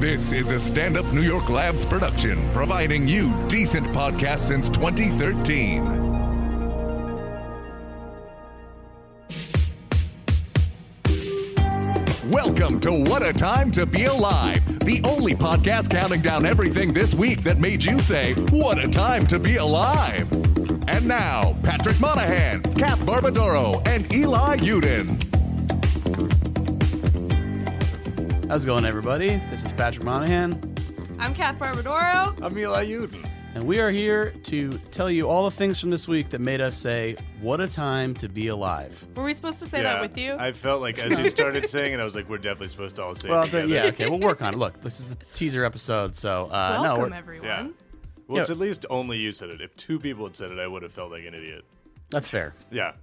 This is a stand up New York Labs production, providing you decent podcasts since 2013. Welcome to What a Time to Be Alive, the only podcast counting down everything this week that made you say, What a Time to Be Alive. And now, Patrick Monahan, Kath Barbadoro, and Eli Yudin. How's it going, everybody? This is Patrick Monahan, I'm Kath Barbadoro. I'm Eli Yudin. and we are here to tell you all the things from this week that made us say, What a time to be alive. Were we supposed to say that with you? I felt like as you started saying it, I was like, we're definitely supposed to all say Well, it together. then, yeah, okay, we'll work on it. Look, this is the teaser episode, so uh, no, Welcome, we're, everyone. Yeah. Well, Yeah. it's at least only you said it. If two people had said it, I would have felt like an idiot. that's fair. Yeah.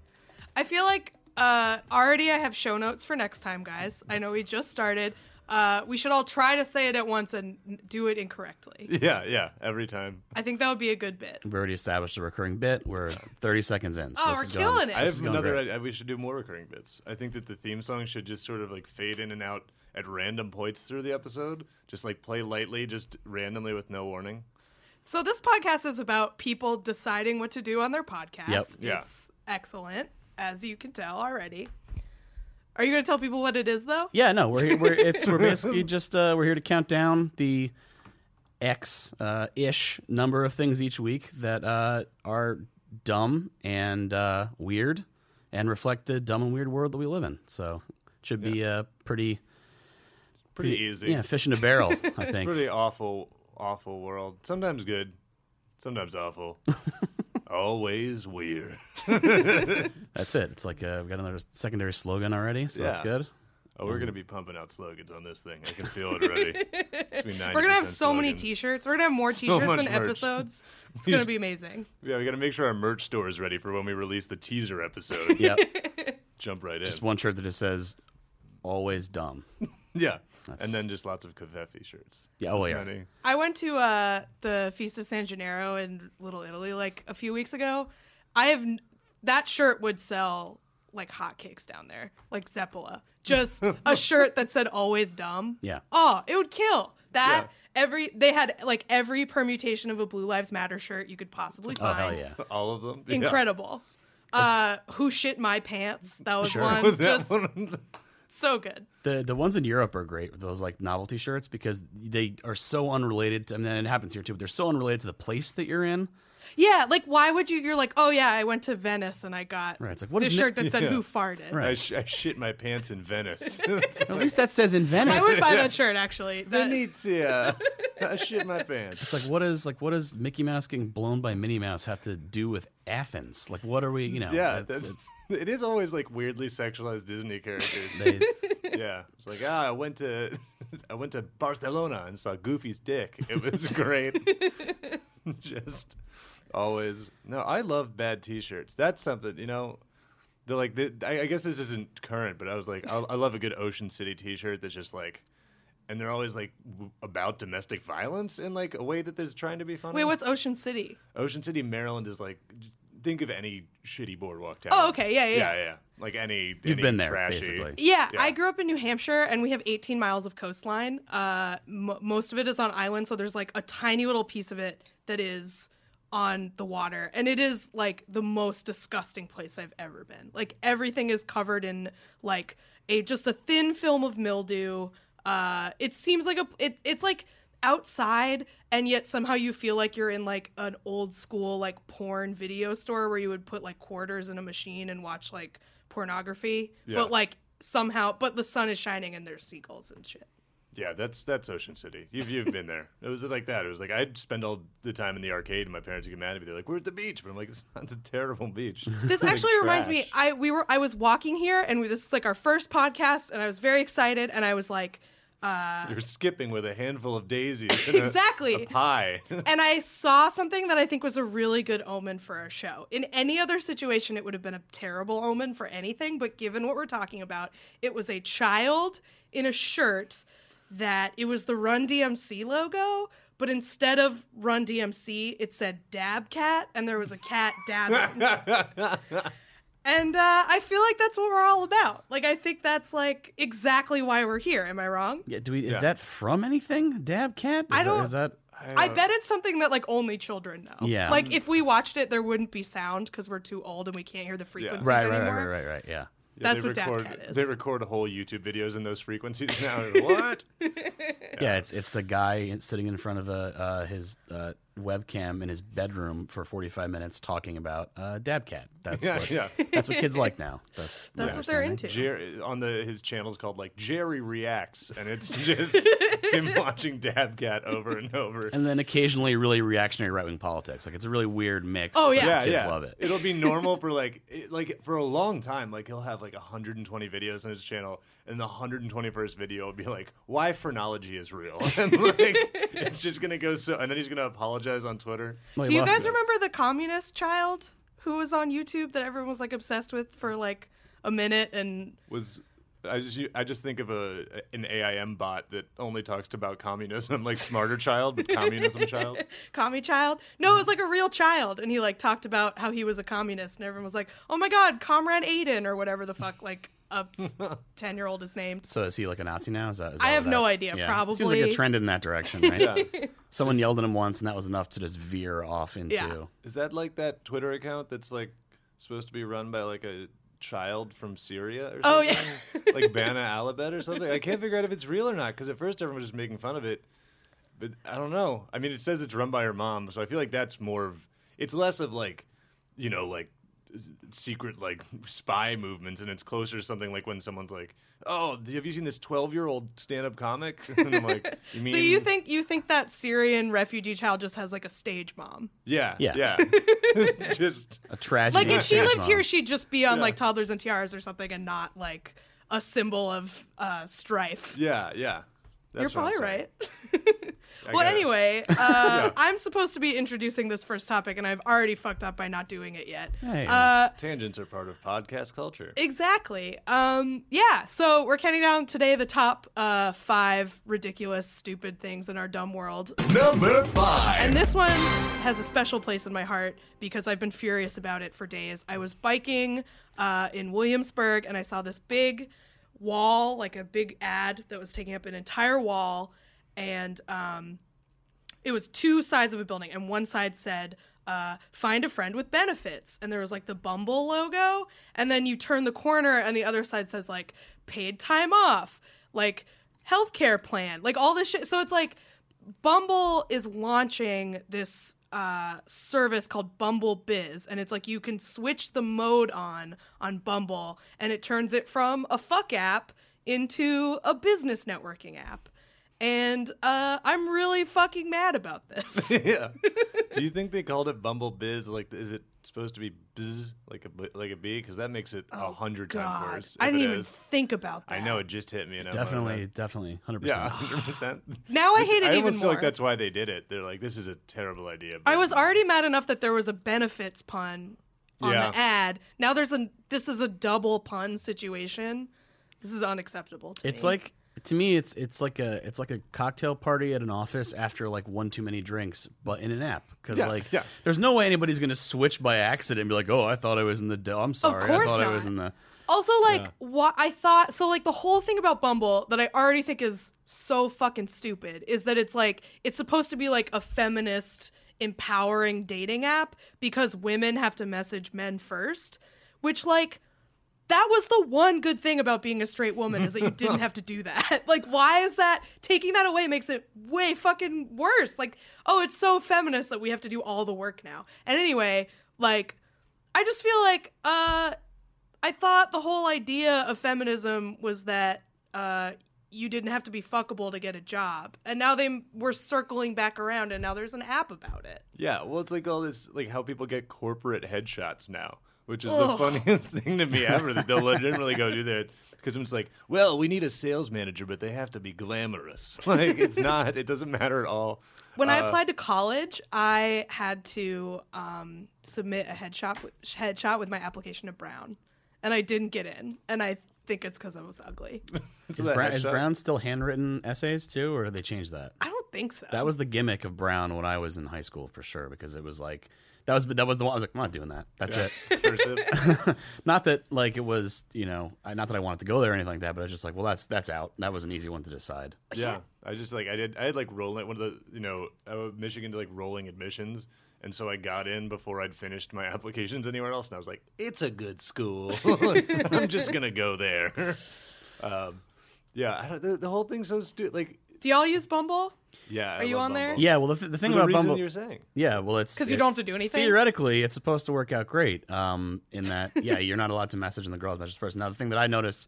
I feel like uh, already I have show notes for next time, guys. I know we just started. Uh, we should all try to say it at once and do it incorrectly. Yeah, yeah. Every time. I think that would be a good bit. We've already established a recurring bit. We're 30 seconds in. So Oh, this we're is going- killing it. I have another great. idea. We should do more recurring bits. I think that the theme song should just sort of like fade in and out at random points through the episode. Just like play lightly, just randomly with no warning. So this podcast is about people deciding what to do on their podcast. Yep. Yeah. It's excellent, as you can tell already. Are you going to tell people what it is, though? Yeah, no, we're here, we're it's we're basically just uh, we're here to count down the X uh, ish number of things each week that uh, are dumb and uh, weird and reflect the dumb and weird world that we live in. So it should be uh, pretty Pretty easy. yeah, fish in a barrel. I It's think. pretty awful, awful world. Sometimes good, sometimes awful. Always weird. That's it. It's like uh, we've got another secondary slogan already, so that's good. Oh, we're gonna be pumping out slogans on this thing. I can feel it already. We're going to have so many t shirts. We're going to have more t shirts much and merch. episodes. It's going to be amazing. Yeah, we gotta make sure our merch store is ready for when we release the teaser episode. Yeah, Jump right in. just one shirt that just says "always dumb." yeah, and then just lots of covfefe shirts. Yeah, oh As yeah. many. I went to uh, the Feast of San Gennaro in Little Italy like a few weeks ago. I have n- that shirt would sell like hotcakes down there, like Zeppola. Just a shirt that said "always dumb." Yeah. Oh, it would kill that. Yeah. Every they had like every permutation of a Blue Lives Matter shirt you could possibly Oh find. hell yeah! All of them. Yeah. Incredible. Uh, who shit my pants? That was Sure. one. Was that Just one? So good. The the ones in Europe are great those like novelty shirts because they are so unrelated. To, I mean, it happens here too, but they're so unrelated to the place that you're in. Yeah, like why would you? You're like, oh yeah, I went to Venice and I got Right, it's like, what this is shirt that said Yeah. "Who farted." Right. I, sh- I shit my pants in Venice. At least that says in Venice. I would buy that shirt actually. That, Venezia. I shit my pants. It's like what is like what does Mickey Mouse getting blown by Minnie Mouse have to do with Athens? Like what are we? You know? Yeah, it's, that's, it's it is always like weirdly sexualized Disney characters. they, yeah, it's like ah, I went to I went to Barcelona and saw Goofy's dick. It was great. Just always no. I love bad T-shirts. That's something you know. They're like the, I, I guess this isn't current, but I was like I, I love a good Ocean City T-shirt that's just like. And they're always like w- about domestic violence in like a way that is trying to be funny. Wait, what's Ocean City? Ocean City, Maryland is like. J- Think of any shitty boardwalk town. Oh, okay, yeah, yeah, yeah, yeah. yeah. Like any. You've any been there, trashy, basically. Yeah, Yeah. I grew up in New Hampshire, and we have 18 miles of coastline. Uh, m- most of it is on island, so there's like a tiny little piece of it that is on the water, and it is like the most disgusting place I've ever been. Like everything is covered in like a just a thin film of mildew. Uh, it seems like a it, it's like outside and yet somehow you feel like you're in like an old school like porn video store where you would put like quarters in a machine and watch like pornography Yeah. but like somehow but the sun is shining and there's seagulls and shit Yeah, that's that's Ocean City. You've you've been there. It was like that. It was like I'd spend all the time in the arcade, and my parents would get mad at me. They're like, "We're at the beach," but I'm like, "It's not a terrible beach." this Like actually reminds me i we were i was walking here and we, this is like our first podcast and i was very excited and i was like Uh, You're skipping with a handful of daisies. Exactly. Pie. and I saw something that I think was a really good omen for our show. In any other situation, it would have been a terrible omen for anything, but given what we're talking about, it was a child in a shirt that it was the Run DMC logo, but instead of Run DMC, it said Dab Cat, and there was a cat dabbing. And uh, I feel like that's what we're all about. Like, I think that's like exactly why we're here. Am I wrong? Yeah, do we? Is Yeah. that from anything? Dab cat? Is I don't- Is that? I bet it's something that like only children know. Yeah. Like if we watched it, there wouldn't be sound because we're too old and we can't hear the frequencies Right, right, right, anymore. right, right, right. Yeah. Yeah, That's they what Dab record, Cat is. They record whole YouTube videos in those frequencies now. what? Yeah, it's it's a guy sitting in front of a uh, his uh, webcam in his bedroom for 45 minutes talking about uh, Dab Cat. That's Yeah, what yeah. that's what kids like now. That's That's what they're into. Jerry on the his channel's called like Jerry Reacts, and it's just him watching Dab Cat over and over. And then occasionally really reactionary right wing politics. Like it's a really weird mix. Oh, yeah. yeah, kids yeah. love it. It'll be normal for like it, like for a long time. Like he'll have like 120 videos on his channel, and the 121st video will be like, "Why phrenology is real," and like it's just gonna go so. And then he's gonna apologize on Twitter. Well, Do you guys it. remember the communist child who was on YouTube that everyone was like obsessed with for like a minute and Was I just I just think of a an AIM bot that only talks about communism, like Smarter Child, but Communism Child. commie child? No, it was like a real child and he like talked about how he was a communist and everyone was like, "Oh my god, Comrade Aiden or whatever the fuck like a 10-year-old is named." So is he like a Nazi now? Is that, is I have what no idea, Yeah. probably. Seems like a trend in that direction, right? Yeah. Someone yelled at him once, and that was enough to just veer off into. Yeah. Is that like that Twitter account that's like supposed to be run by like a child from Syria or something? Oh, yeah. like Bana Alabed or something? I can't figure out if it's real or not because at first everyone was just making fun of it. But I don't know. I mean, it says it's run by her mom, so I feel like that's more of it's less of like, you know, like secret like spy movements and it's closer to something like when someone's like oh have you seen this 12 year old stand-up comic and i'm like you mean So you think you think that Syrian refugee child just has like a stage mom? yeah Yeah. yeah just A tragedy. Like if she lived mom. here, she'd just be on Yeah. like toddlers and tiaras or something, and not like a symbol of uh, strife. Yeah, yeah. You're That's what I'm probably right. Well, anyway, uh, I'm supposed to be introducing this first topic, and I've already fucked up by not doing it yet. Hey. Uh, Tangents are part of podcast culture. exactly. Um, yeah. So we're counting down today the top uh, five ridiculous, stupid things in our dumb world. Number five. And this one has a special place in my heart because I've been furious about it for days. I was biking uh, in Williamsburg and I saw this big wall, like a big ad that was taking up an entire wall. And um, it was two sides of a building, and one side said, uh, find a friend with benefits. And there was like the Bumble logo. And then you turn the corner, and the other side says, like, paid time off, like, healthcare plan, like all this shit. So it's like, Bumble is launching this uh, service called Bumble Biz, and it's like you can switch the mode on on Bumble, and it turns it from a fuck app into a business networking app. And uh, I'm really fucking mad about this. yeah. Do you think they called it Bumble Biz? Like, is it supposed to be biz like a b- like a bee? Because that makes it a hundred times Oh, worse. I didn't even is. think about that. I know it just hit me. And I'm like, definitely, definitely, hundred Yeah, percent. hundred percent. Now I hate it I even almost feel more. like that's why they did it. They're like, this is a terrible idea. I was already mad enough that there was a benefits pun on Yeah. the ad. Now there's a this is a double pun situation. This is unacceptable to It's me. like to me, it's it's like a it's like a cocktail party at an office after like one too many drinks, but in an app. Because Yeah, like, yeah. there's no way anybody's gonna switch by accident and be like, oh, I thought I was in the. Do- I'm sorry, course I thought I not. was in the. Also, like, what I thought, so, like, the whole thing about Bumble that I already think is so fucking stupid is that it's like, it's supposed to be like a feminist, empowering dating app because women have to message men first, which, like, that was the one good thing about being a straight woman is that you didn't have to do that. Like, why is that taking that away makes it way fucking worse? Like, oh, it's so feminist that we have to do all the work now. And anyway, like, I just feel like, uh, I thought the whole idea of feminism was that uh, you didn't have to be fuckable to get a job, and now they were circling back around, and now there's an app about it. Yeah, well, it's like all this, like how people get corporate headshots now, which is Ugh. the funniest thing to me ever. That they'll legitimately go do that because it's like, well, we need a sales manager, but they have to be glamorous. Like it's not. It doesn't matter at all. When I Uh, applied to college, I had to um, submit a headshot headshot with my application to Brown, and I didn't get in, and I think it's because I was ugly. Is, Brown, is. Brown still handwritten essays too, or did they change that? I don't don't think so. That was the gimmick of Brown when I was in high school for sure, because it was like that was that was the one I was like, I'm not doing that. That's it. Not that like it was you know, not that I wanted to go there or anything like that, but I was just like, well, that's that's out. That was an easy one to decide. Yeah, I just like I did. I had like rolling one of the you know I Michigan to like rolling admissions, and so I got in before I'd finished my applications anywhere else, and I was like, it's a good school. I'm just gonna go there. um, yeah, I don't, the, the whole thing's so stupid. Like, Do y'all use Bumble? yeah, I Are you love on there? Bumble. Yeah, well, the, th- the thing For the about reason Bumble, you're saying. yeah, well, it's Because you it- don't have to do anything. Theoretically, it's supposed to work out great. Um, in that, yeah, you're not allowed to message in the girls' as much as first. Now, the thing that I noticed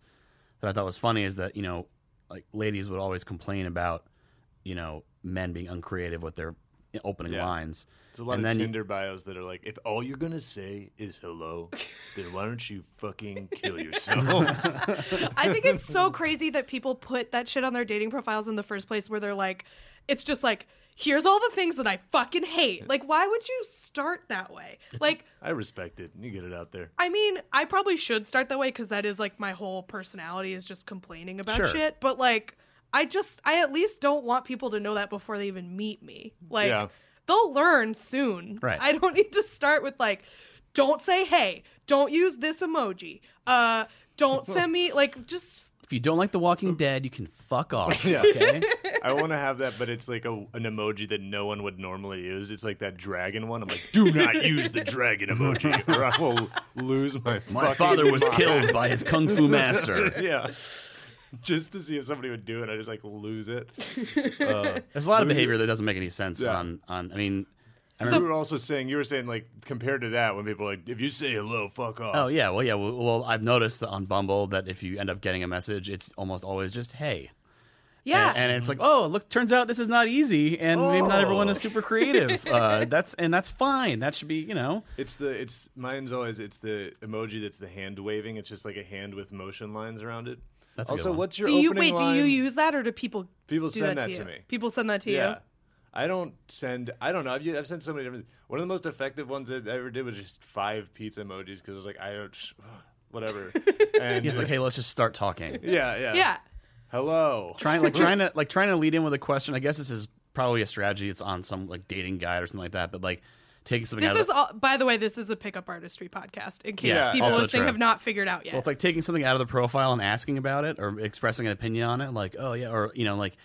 that I thought was funny is that you know, like ladies would always complain about, you know, men being uncreative with their opening Yeah. lines. There's a lot And of then you- Tinder bios that are like, if all you're gonna say is hello, then why don't you fucking kill yourself? I think it's so crazy that people put that shit on their dating profiles in the first place where they're like, it's just like, here's all the things that I fucking hate. Like, why would you start that way? like, I respect it. You get it out there. I mean, I probably should start that way because that is like my whole personality is just complaining about Sure. shit. But like, I just, I at least don't want people to know that before they even meet me. Like, Yeah. they'll learn soon. Right. I don't need to start with like, don't say hey, don't use this emoji, uh, don't send me like just If you don't like The Walking Dead, you can fuck off. Yeah. Okay. I want to have that, but it's like a, an emoji that no one would normally use. It's like that dragon one. I'm like, do not use the dragon emoji, or I will lose my. My fucking father was mind. killed by his kung fu master. yeah, just to see if somebody would do it, I just like lose it. Uh, There's a lot of behavior that doesn't make any sense Yeah. on on. I mean, I you were also saying you were saying like compared to that when people are like if you say hello, fuck off. Oh yeah, well yeah, well, well I've noticed on Bumble that if you end up getting a message, it's almost always just hey. yeah. and, and it's like, oh, look, turns out this is not easy, and maybe not everyone is super creative. Uh, that's and that's fine. That should be, you know, It's the it's mine's always it's the emoji that's the hand waving. It's just like a hand with motion lines around it. That's a good also one. what's your do you opening wait? Do you use that, or do people People do send that, that to, to you? me. People send that to Yeah. you. I don't send. I don't know. I've, I've sent so many different. One of the most effective ones that I ever did was just five pizza emojis because I was like, I don't, whatever. And it's like, hey, let's just start talking. yeah, yeah, Yeah. Hello. trying like trying to like trying to lead in with a question. I guess this is probably a strategy. It's on some like dating guide or something like that. But like taking something This out of is, the, all, by the way, this is a pickup artistry podcast. In case Yeah, people listening true. have not figured out yet. well, it's like taking something out of the profile and asking about it or expressing an opinion on it. Like, oh yeah, or you know, like.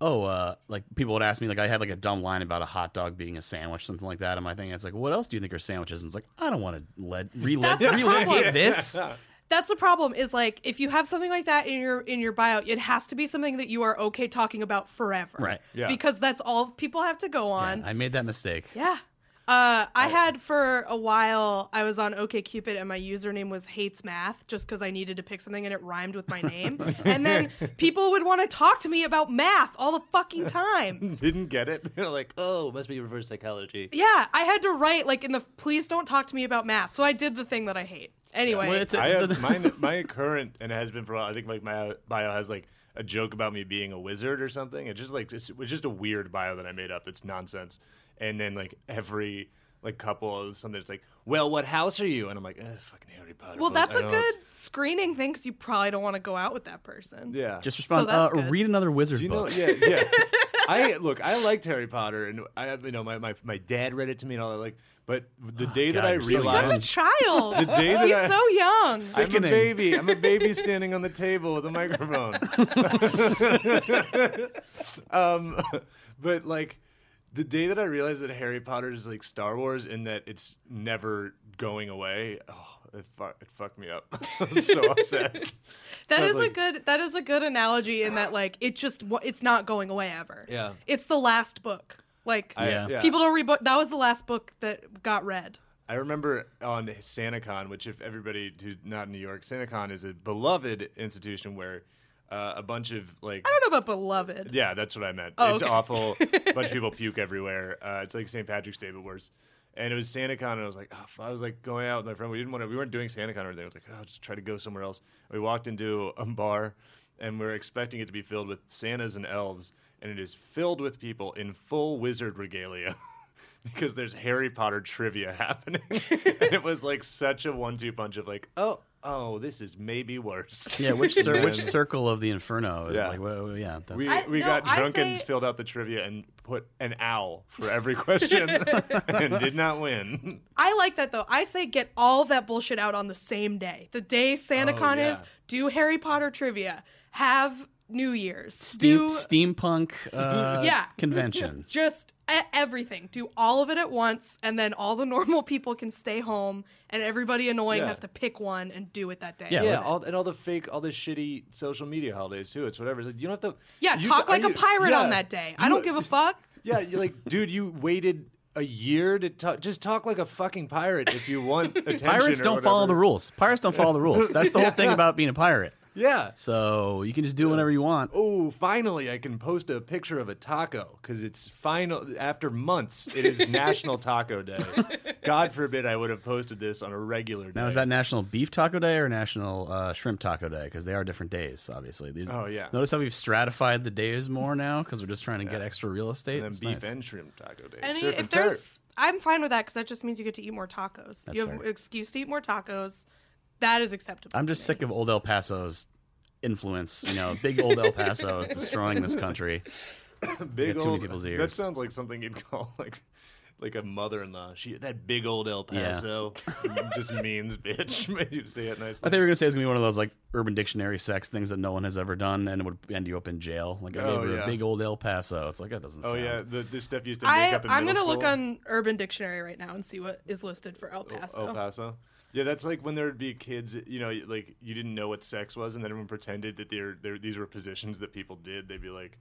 Oh, uh, like people would ask me, like I had like a dumb line about a hot dog being a sandwich, something like that. And my thing, it's like, what else do you think are sandwiches? And it's like, I don't want to lead, relive, That's the relive this. That's the problem. Is like if you have something like that in your in your bio, it has to be something that you are okay talking about forever. Right. Yeah. Because that's all people have to go on. I made that mistake. Yeah. Uh, I had for a while. I was on OKCupid, and my username was hates math, just because I needed to pick something and it rhymed with my name. and then people would want to talk to me about math all the fucking time. Didn't get it. They're like, oh, must be reverse psychology. Yeah, I had to write like in the please don't talk to me about math. So I did the thing that I hate. Anyway, Well, it's a- I have the- mine. My current and it has been for a while. I think like my bio has like a joke about me being a wizard or something. It's just like it's, it's just a weird bio that I made up. It's nonsense. And then like every like couple of something. It's like, well, what house are you? And I'm like, eh, fucking Harry Potter. well, but that's I a don't- good screening thing because you probably don't want to go out with that person. Yeah. Just respond. that's uh, good. read another wizard Do you know? book. Yeah, yeah. I look. I liked Harry Potter, and I you know my, my my dad read it to me and all that. Like, but the day that God, I you're so He's realized such a child. The day that He's I- so young. I'm a Sickening. baby. I'm a baby standing on the table with a microphone. um, but like the day that I realized that Harry Potter is like Star Wars and that it's never going away, oh, it, fu- it fucked me up. I was so upset. That I is was a good that is a good analogy in that like it just it's not going away ever. Yeah. It's the last book. Like I- Yeah. people don't read book. That was the last book that got read. I remember on SantaCon, which if everybody who's not in New York, SantaCon is a beloved institution where uh, a bunch of like I don't know about beloved. Yeah, that's what I meant. Oh, it's okay. awful. A bunch of people puke everywhere. Uh, it's like St. Patrick's Day, but worse. And it was SantaCon, and I was like, oh, I was like going out with my friend. We didn't want to. We weren't doing SantaCon or anything. I was like, oh, just try to go somewhere else. We walked into a bar, and we are expecting it to be filled with Santas and elves, and it is filled with people in full wizard regalia. Because there's Harry Potter trivia happening, and it was like such a one-two punch of like, oh, oh, this is maybe worse. Yeah, which cir- which circle of the inferno is Yeah. like? Well, yeah, that's, We I- we no, got I drunk say- and filled out the trivia and put an owl for every question and did not win. I like that though. I say get all that bullshit out on the same day. The day SantaCon Oh, is, do Harry Potter trivia, have New Year's, Steam, do steampunk uh, Yeah. convention. just everything. Do all of it at once, and then all the normal people can stay home, and everybody annoying Yeah. has to pick one and do it that day. Yeah, Yeah, all, and all the fake, all the shitty social media holidays too. It's whatever. It's like, you don't have to. Yeah, you- talk are like a you- pirate yeah. on that day. I don't give a fuck. Yeah, you're like, dude, you waited a year to talk. Just talk like a fucking pirate if you want attention. Pirates don't follow the rules. Pirates don't follow the rules. That's the whole thing about being a pirate. Yeah. So you can just do whatever you want. Oh, finally, I can post a picture of a taco because it's final. After months, it is National Taco Day. God forbid I would have posted this on a regular day. Now is that National Beef Taco Day or National uh, Shrimp Taco Day? Because they are different days, obviously. These, Oh, yeah. Notice how we've stratified the days more now because we're just trying to get extra real estate. and then It's beef nice. and shrimp taco day? Any, Surf if and turf. there's, I'm fine with that because that just means you get to eat more tacos. That's you have fair. excuse to eat more tacos. That is acceptable. I'm just sick of old El Paso's influence. You know, big old El Paso is destroying this country. big got too many old, people's That sounds like something you'd call like like a mother-in-law. She that big old El Paso just means bitch. Made you say it nicely. I think we are gonna say it's gonna be one of those like Urban Dictionary sex things that no one has ever done, and it would end you up in jail. Like I Oh, gave her a big old El Paso. It's like that doesn't. Oh sound... yeah, the, this stuff used to make I, up in I'm gonna look on Urban Dictionary right now and see what is listed for El Paso. El Paso. Yeah, that's like when there would be kids, you know, like you didn't know what sex was, and then everyone pretended that they're, they're these were positions that people did. They'd be like,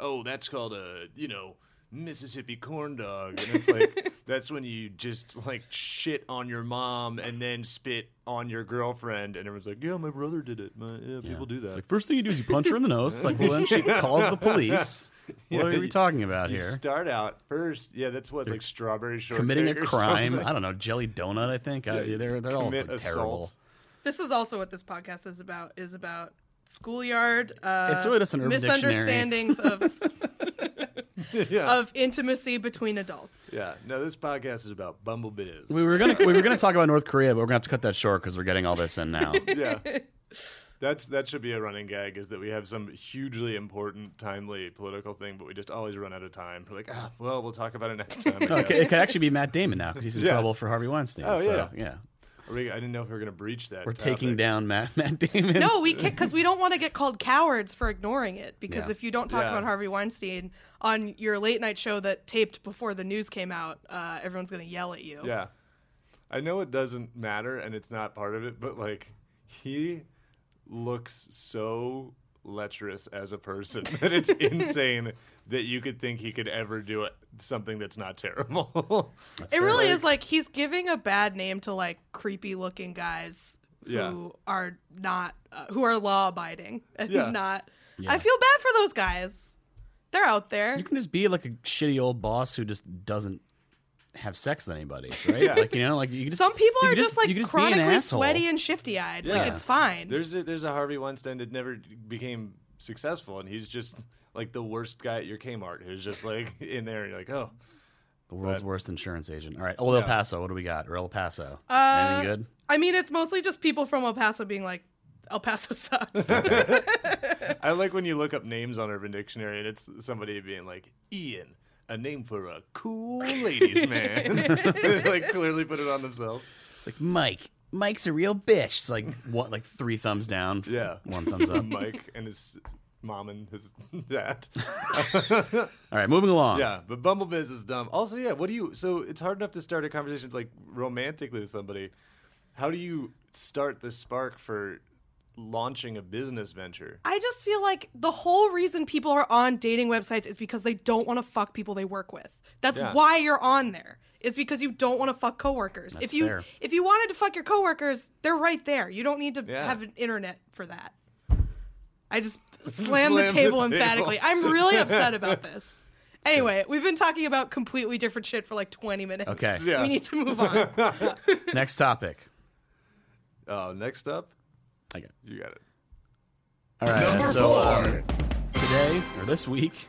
"Oh, that's called a, you know, Mississippi corn dog," and it's like that's when you just like shit on your mom and then spit on your girlfriend, and everyone's like, "Yeah, my brother did it. My, yeah, Yeah. people do that." It's like first thing you do is you punch her in the nose. It's like well then she calls the police. Yeah, what are we talking about you here? start out first, yeah, that's what like strawberry shortcake Committing a crime. something. I don't know, jelly donut. I think I, they're they're all like, terrible. This is also what this podcast is about. Is about schoolyard. Uh, It's really just an Urban Dictionary. misunderstandings of yeah. of intimacy between adults. yeah, no, this podcast is about bumblebees. We were gonna we were gonna talk about North Korea, but we're gonna have to cut that short because we're getting all this in now. yeah. That's that should be a running gag is that we have some hugely important, timely political thing, but we just always run out of time. We're like, ah, well, we'll talk about it next time. I No, it, could, it could actually be Matt Damon now because he's in Yeah. trouble for Harvey Weinstein. Oh, so, yeah. yeah. Are we- I didn't know if we were going to breach that. We're topic. taking down Matt Matt Damon. No, we can't because we don't want to get called cowards for ignoring it. Because Yeah. if you don't talk Yeah. about Harvey Weinstein on your late night show that taped before the news came out, uh, everyone's going to yell at you. Yeah, I know it doesn't matter and it's not part of it, but like he looks so lecherous as a person that it's insane that you could think he could ever do something that's not terrible. it really Like- is like he's giving a bad name to like creepy looking guys Yeah. who are not uh, who are law abiding and Yeah. not. Yeah. I feel bad for those guys. They're out there. You can just be like a shitty old boss who just doesn't have sex with anybody, right? Yeah. Like you know, like you just, Some people you are can just, like just be an chronically sweaty and shifty eyed. Yeah. Like it's fine. There's a, there's a Harvey Weinstein that never became successful, and he's just like the worst guy at your Kmart who's just like in there, and you're like, oh, The world's But- worst insurance agent. All right, old El Paso. What do we got? Or El Paso? Uh, Anything good? I mean, it's mostly just people from El Paso being like, El Paso sucks. I like when you look up names on Urban Dictionary, and it's somebody being like Ian. A name for a cool ladies man. Like clearly put it on themselves. It's like Mike. Mike's a real bitch. It's like what, like three thumbs down. Yeah. one thumbs up. Mike and his mom and his dad. All right, moving along. Yeah, but Bumblebiz is dumb. Also, yeah, what do you? So it's hard enough to start a conversation like romantically with somebody. How do you start the spark for launching a business venture? I just feel like the whole reason people are on dating websites is because they don't want to fuck people they work with. That's Yeah. why you're on there. Is because you don't want to fuck coworkers. That's if you fair. if you wanted to fuck your coworkers, they're right there. You don't need to Yeah. have an internet for that. I just slammed the Slammed the table table. emphatically. I'm really upset about this. Anyway, we've been talking about completely different shit for like 20 minutes. Okay. Yeah. We need to move on. Next topic. Oh, next up, I got. you got it. All right. Number so four. um, today or this week,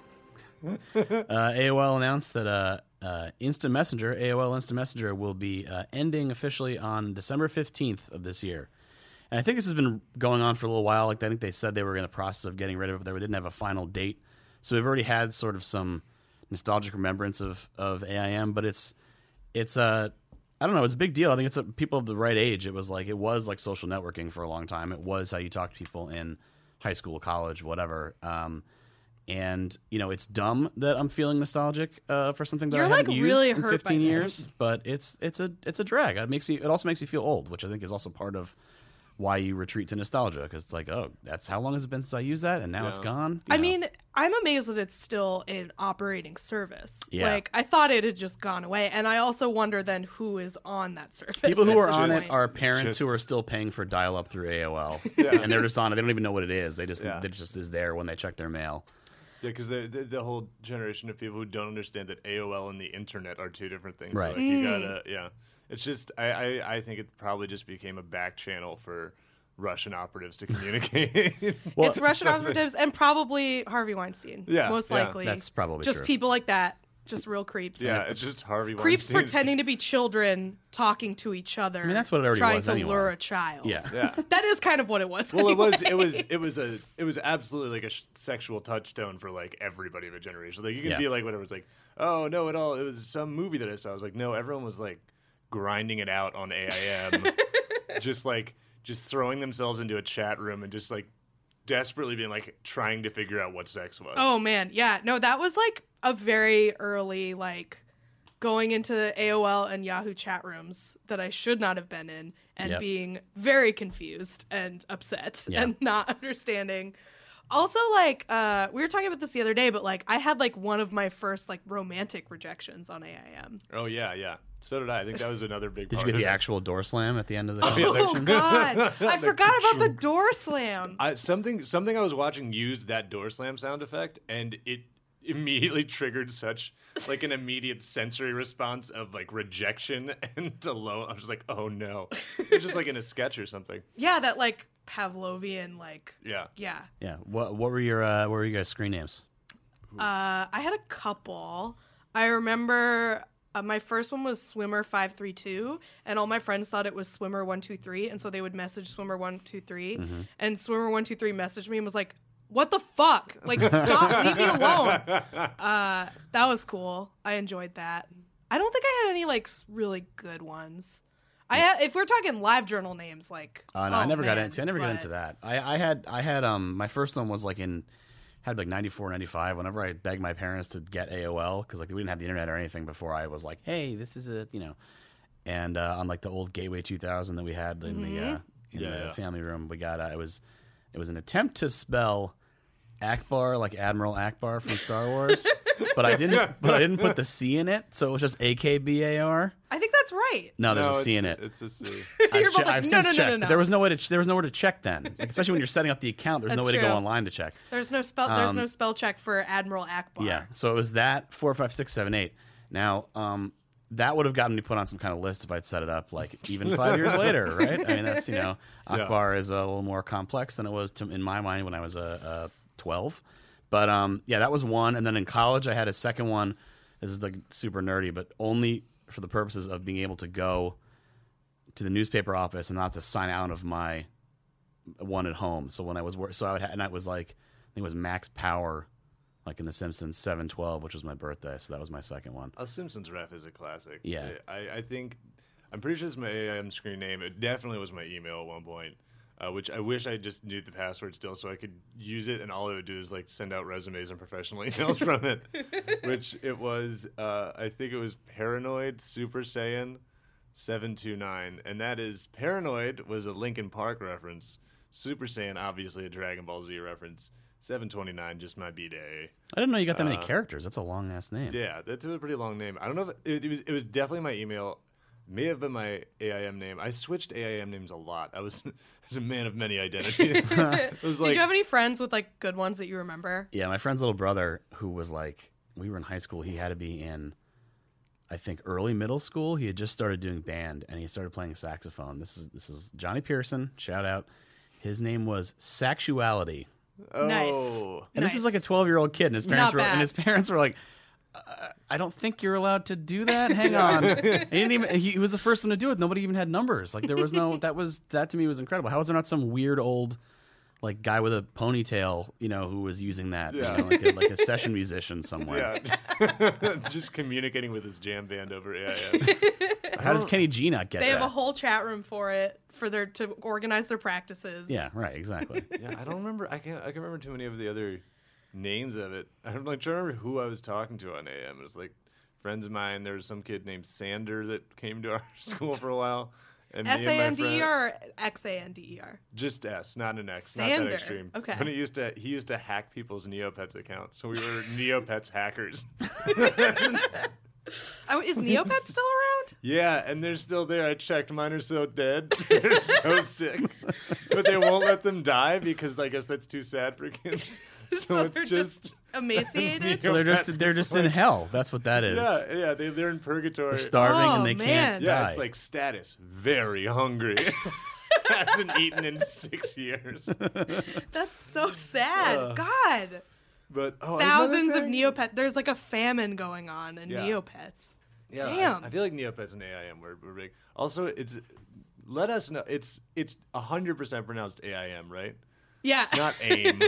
uh, AOL announced that uh, uh, Instant Messenger, AOL Instant Messenger, will be uh, ending officially on December fifteenth of this year. And I think this has been going on for a little while. Like I think they said they were in the process of getting rid of it, but they didn't have a final date. So we've already had sort of some nostalgic remembrance of of AIM, but it's it's a I don't know. It's a big deal. I think it's a, people of the right age. It was like it was like social networking for a long time. It was how you talk to people in high school, college, whatever. Um, and you know, it's dumb that I'm feeling nostalgic uh, for something that You're, I haven't like, used really in hurt by 15 this. years. But it's it's a it's a drag. It makes me. It also makes me feel old, which I think is also part of why you retreat to nostalgia because it's like, oh, that's how long has it been since I used that, and now it's gone. You I know. mean, I'm amazed that it's still an operating service. Yeah. Like I thought it had just gone away, and I also wonder then who is on that service. People who are this on it are parents who are still paying for dial-up through AOL, Yeah. and they're just on it. They don't even know what it is. They just Yeah. it just is there when they check their mail. Yeah, because the, the the whole generation of people who don't understand that AOL and the internet are two different things. Right. Like you mm. gotta, yeah. It's just I, I I think it probably just became a back channel for Russian operatives to communicate. Well, it's Russian operatives and probably Harvey Weinstein. Yeah, most yeah. likely. That's probably just true. people like that. Just real creeps. yeah, it's just Harvey creeps Weinstein. pretending to be children talking to each other. I mean, that's what it already trying was to anyway. lure a child. Yeah. Yeah. that is kind of what it was. Well, it was it was it was a it was absolutely like a sh- sexual touchstone for like everybody of a generation. Like you can Yeah. be like whatever. It's like oh no, it all it was some movie that I saw. I was like no, everyone was like grinding it out on AIM, just like just throwing themselves into a chat room and just like desperately being like trying to figure out what sex was. Oh man, yeah. No, that was like a very early like going into AOL and Yahoo chat rooms that I should not have been in and Yep. being very confused and upset Yeah. and not understanding. Also like uh we were talking about this the other day but like I had like one of my first like romantic rejections on AIM. Oh yeah, yeah. So did I. I think that was another big. Did you get of the it. actual door slam at the end of the yeah, conversation? Oh god. I forgot about the door slam. I, something something I was watching used that door slam sound effect, and it immediately triggered such like an immediate sensory response of like rejection and alone. I was just like, oh no, it's just like in a sketch or something. Yeah, that like Pavlovian like Yeah, yeah. Yeah. What What were your uh, What were you guys' screen names? Uh, I had a couple. I remember uh, my first one was Swimmer five three two, and all my friends thought it was Swimmer one two three, and so they would message Swimmer one two three, and Swimmer one two three messaged me and was like, "What the fuck? Like, stop, leave me alone." Uh, that was cool. I enjoyed that. I don't think I had any like s- really good ones. I had, if we're talking live journal names, like Uh, no, oh, I never got into. I never got into that. I, I had I had um my first one was like in had like 94, 95. Whenever I begged my parents to get AOL because like we didn't have the internet or anything before, I was like, hey, this is a you know, and uh, on like the old Gateway 2000 that we had in the uh, in Yeah, the yeah. family room, we got uh, it was it was an attempt to spell Akbar like Admiral Ackbar from Star Wars, but I didn't but I didn't put the C in it, so it was just A K B A R. I think that's right. No, there's no, a C in it. It's a C. I've, You're che- both like, I've "No, since no, no, checked. no, no." There was nowhere to ch- there was nowhere to check then, Like, especially when you're setting up the account. There's no That's way to true. go online to check. There's no spell. There's Um, no spell check for Admiral Ackbar. Yeah, so it was that four, five, six, seven, eight. Now, um, that would have gotten me put on some kind of list if I'd set it up like even five years later, right? I mean, that's you know, Yeah. Akbar is a little more complex than it was to, in my mind when I was a, a twelve. But um, yeah, that was one, and then in college I had a second one. This is like super nerdy, but only for the purposes of being able to go to the newspaper office and not to sign out of my one at home. So when I was wor- so I would ha- and I was like I think it was Max Power, like in The Simpsons seven twelve, which was my birthday. So that was my second one. A Simpsons ref is a classic. Yeah. I, I think I'm pretty sure it's my AIM screen name. It definitely was my email at one point. Uh, which I wish I just knew the password still, so I could use it, and all it would do is like send out resumes and professional emails from it. Which it was, uh, I think it was Paranoid Super Saiyan seven two nine, and that is Paranoid was a Linkin Park reference. Super Saiyan obviously a Dragon Ball Z reference. Seven twenty nine just my B day. I didn't know you got that many characters. That's a long ass name. Yeah, that's a pretty long name. I don't know if it, it was. It was definitely my email. May have been my AIM name. I switched AIM names a lot. I was, I was a man of many identities. it was Did you have any friends with like good ones that you remember? Yeah, my friend's little brother, who was like, we were in high school. He had to be in, I think, early middle school. He had just started doing band, and he started playing saxophone. This is this is Johnny Pearson. Shout out. His name was Sexuality, oh, Nice. and this is like a twelve year old kid, and his parents Not were and his parents were like, I don't think you're allowed to do that. Hang on. he didn't even. He, he was the first one to do it. Nobody even had numbers. Like there was no. That was that to me was incredible. How was there not some weird old, like guy with a ponytail, you know, who was using that, you know, like a, like a session musician somewhere. Yeah, just communicating with his jam band over AIM. How does Kenny G not get it? They have that? a whole chat room for it for their to organize their practices. yeah, right, exactly. yeah, I don't remember. I can't. I can remember too many of the other names of it. I'm like trying to remember who I was talking to on AM. It was like friends of mine. There was some kid named Sander that came to our school for a while. And me and S A N D E R or X A N D E R. Just S, not an X, not Sander. that extreme. Okay. But he used to he used to hack people's Neopets accounts, so we were Neopets hackers. Oh, is Neopets still around? Yeah, and they're still there. I checked. Mine are so dead. they're so sick, but they won't let them die because I guess that's too sad for kids. So, So it's they're just, just emaciated. So they're just they're just in hell. That's what that is. yeah, yeah. They they're in purgatory. They're starving Oh, and they man. can't yeah, die. it's like status very hungry. Hasn't eaten in six years. That's so sad. Uh, God. But oh, Thousands of Neopets. There's like a famine going on in Yeah. Neopets. Yeah, I- Damn. I, feel like Neopets and AIM were, were big. Also, it's let us know. It's it's hundred percent pronounced AIM, right? Yeah. It's not AIM.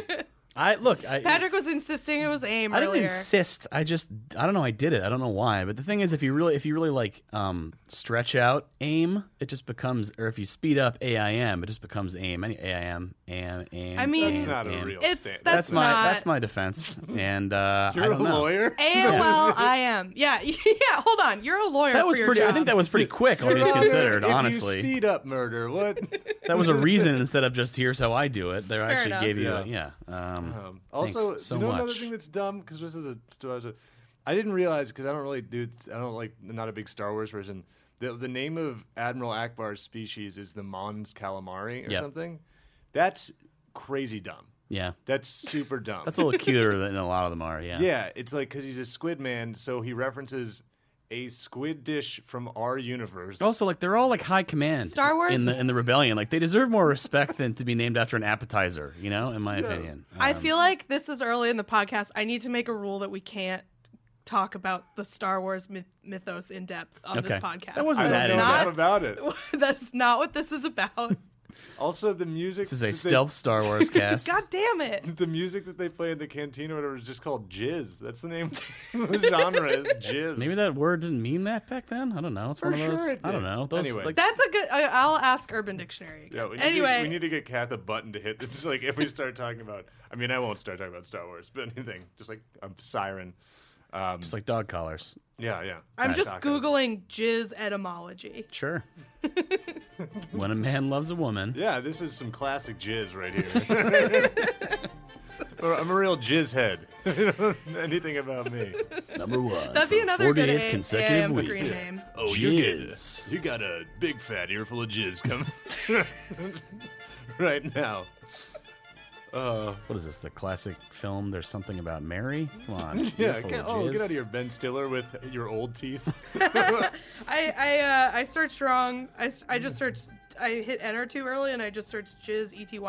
I look. I, Patrick was insisting it was AIM I didn't earlier. insist. I just I don't know. I did it. I don't know why. But the thing is, if you really if you really like um, stretch out aim, it just becomes. Or if you speed up AIM, it just becomes aim. Any AIM, aim, aim. I mean- That's aim, not a real It's- stand. that's That's, my not- that's my defense. And uh, I You're a don't know. lawyer. AOL I am. Yeah. Yeah. Hold on. You're a lawyer. That was for your pretty. I think that was pretty quick. All You're things considered, if honestly, you speed up murder. What? that was a reason instead of just here's how I do it. They actually enough. gave you Yeah. a, yeah. Um, Um, also, so you know another thing that's dumb because this is a. I didn't realize because I don't really do. I don't like. I'm not a big Star Wars person. The the name of Admiral Ackbar's species is the Mons calamari or Yep. something. That's crazy dumb. yeah, That's super dumb. that's a little cuter than a lot of them are. Yeah. yeah, it's like because he's a squid man, so he references a squid dish from our universe. Also, like they're all like high command. Star Wars? in the in the rebellion. Like they deserve more respect than to be named after an appetizer. You know, in my opinion. I Um, feel like this is early in the podcast. I need to make a rule that we can't talk about the Star Wars myth- mythos in depth on this podcast. That wasn't I that don't know in-depth. enough about it. That's not what this is about. Also, the music. This is a that they- stealth Star Wars cast. God damn it. The music that they play in the canteen or whatever is just called jizz. That's the name. the genre is jizz. Maybe that word didn't mean that back then. I don't know. It's For one of those. sure it I don't know. Those Anyway. like That's a good. I, I'll ask Urban Dictionary. Yeah, we anyway, to, we need to get Kath a button to hit. It's like if we start talking about. I mean, I won't start talking about Star Wars, but anything, just like a siren. Um, just like dog collars. yeah, yeah. I'm Right. just Tacos. googling jizz etymology. Sure. when a man loves a woman. Yeah, this is some classic jizz right here. I'm a real jizz head. You don't know anything about me. Number one. That'd be for the another good 48th A- consecutive AIM week. screen name. Oh, Jizz. You got a big fat earful of jizz coming right now. Uh, What is this? The classic film? There's something about Mary. Come on. yeah. Get, of oh, get out of here, Ben Stiller, with your old teeth. I I uh, I searched wrong. I, I just searched. I hit enter too early, and I just searched jizz ety,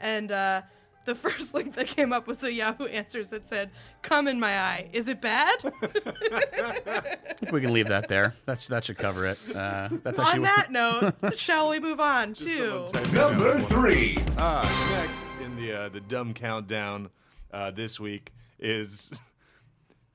and uh, the first link that came up was a Yahoo Answers that said, "Come in my eye. Is it bad?" I think we can leave that there. That's that should cover it. Uh, that's actually on that note, shall we move on to? Someone type that Number three. Ah, next in the uh, the dumb countdown uh, this week is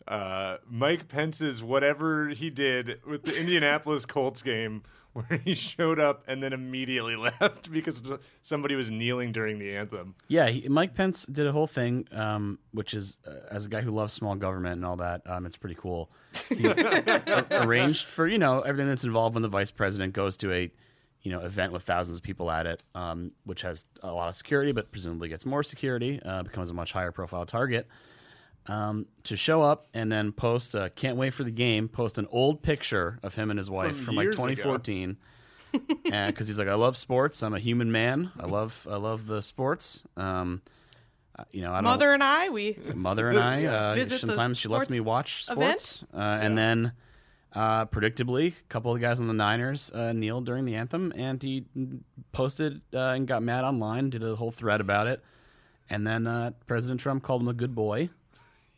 uh, Mike Pence's whatever he did with the Indianapolis Colts game, where he showed up and then immediately left because somebody was kneeling during the anthem. Yeah, he, Mike Pence did a whole thing, um, which is uh, as a guy who loves small government and all that, um, it's pretty cool. He arranged for you know everything that's involved when the vice president goes to a you know event with thousands of people at it, um, which has a lot of security, but presumably gets more security, uh, becomes a much higher profile target. Um, to show up and then post, uh, can't wait for the game. Post an old picture of him and his wife From from, like years ago. 2014 because he's like, I love sports. I'm a human man. I love I love the sports. Um, uh, you know, I don't. Mother and I, we Mother and I. Uh, Visit the sometimes she lets me watch sports, uh, and then uh, predictably, a couple of the guys on the Niners uh, kneeled during the anthem, and he posted uh, and got mad online, did a whole thread about it, and then uh, President Trump called him a good boy.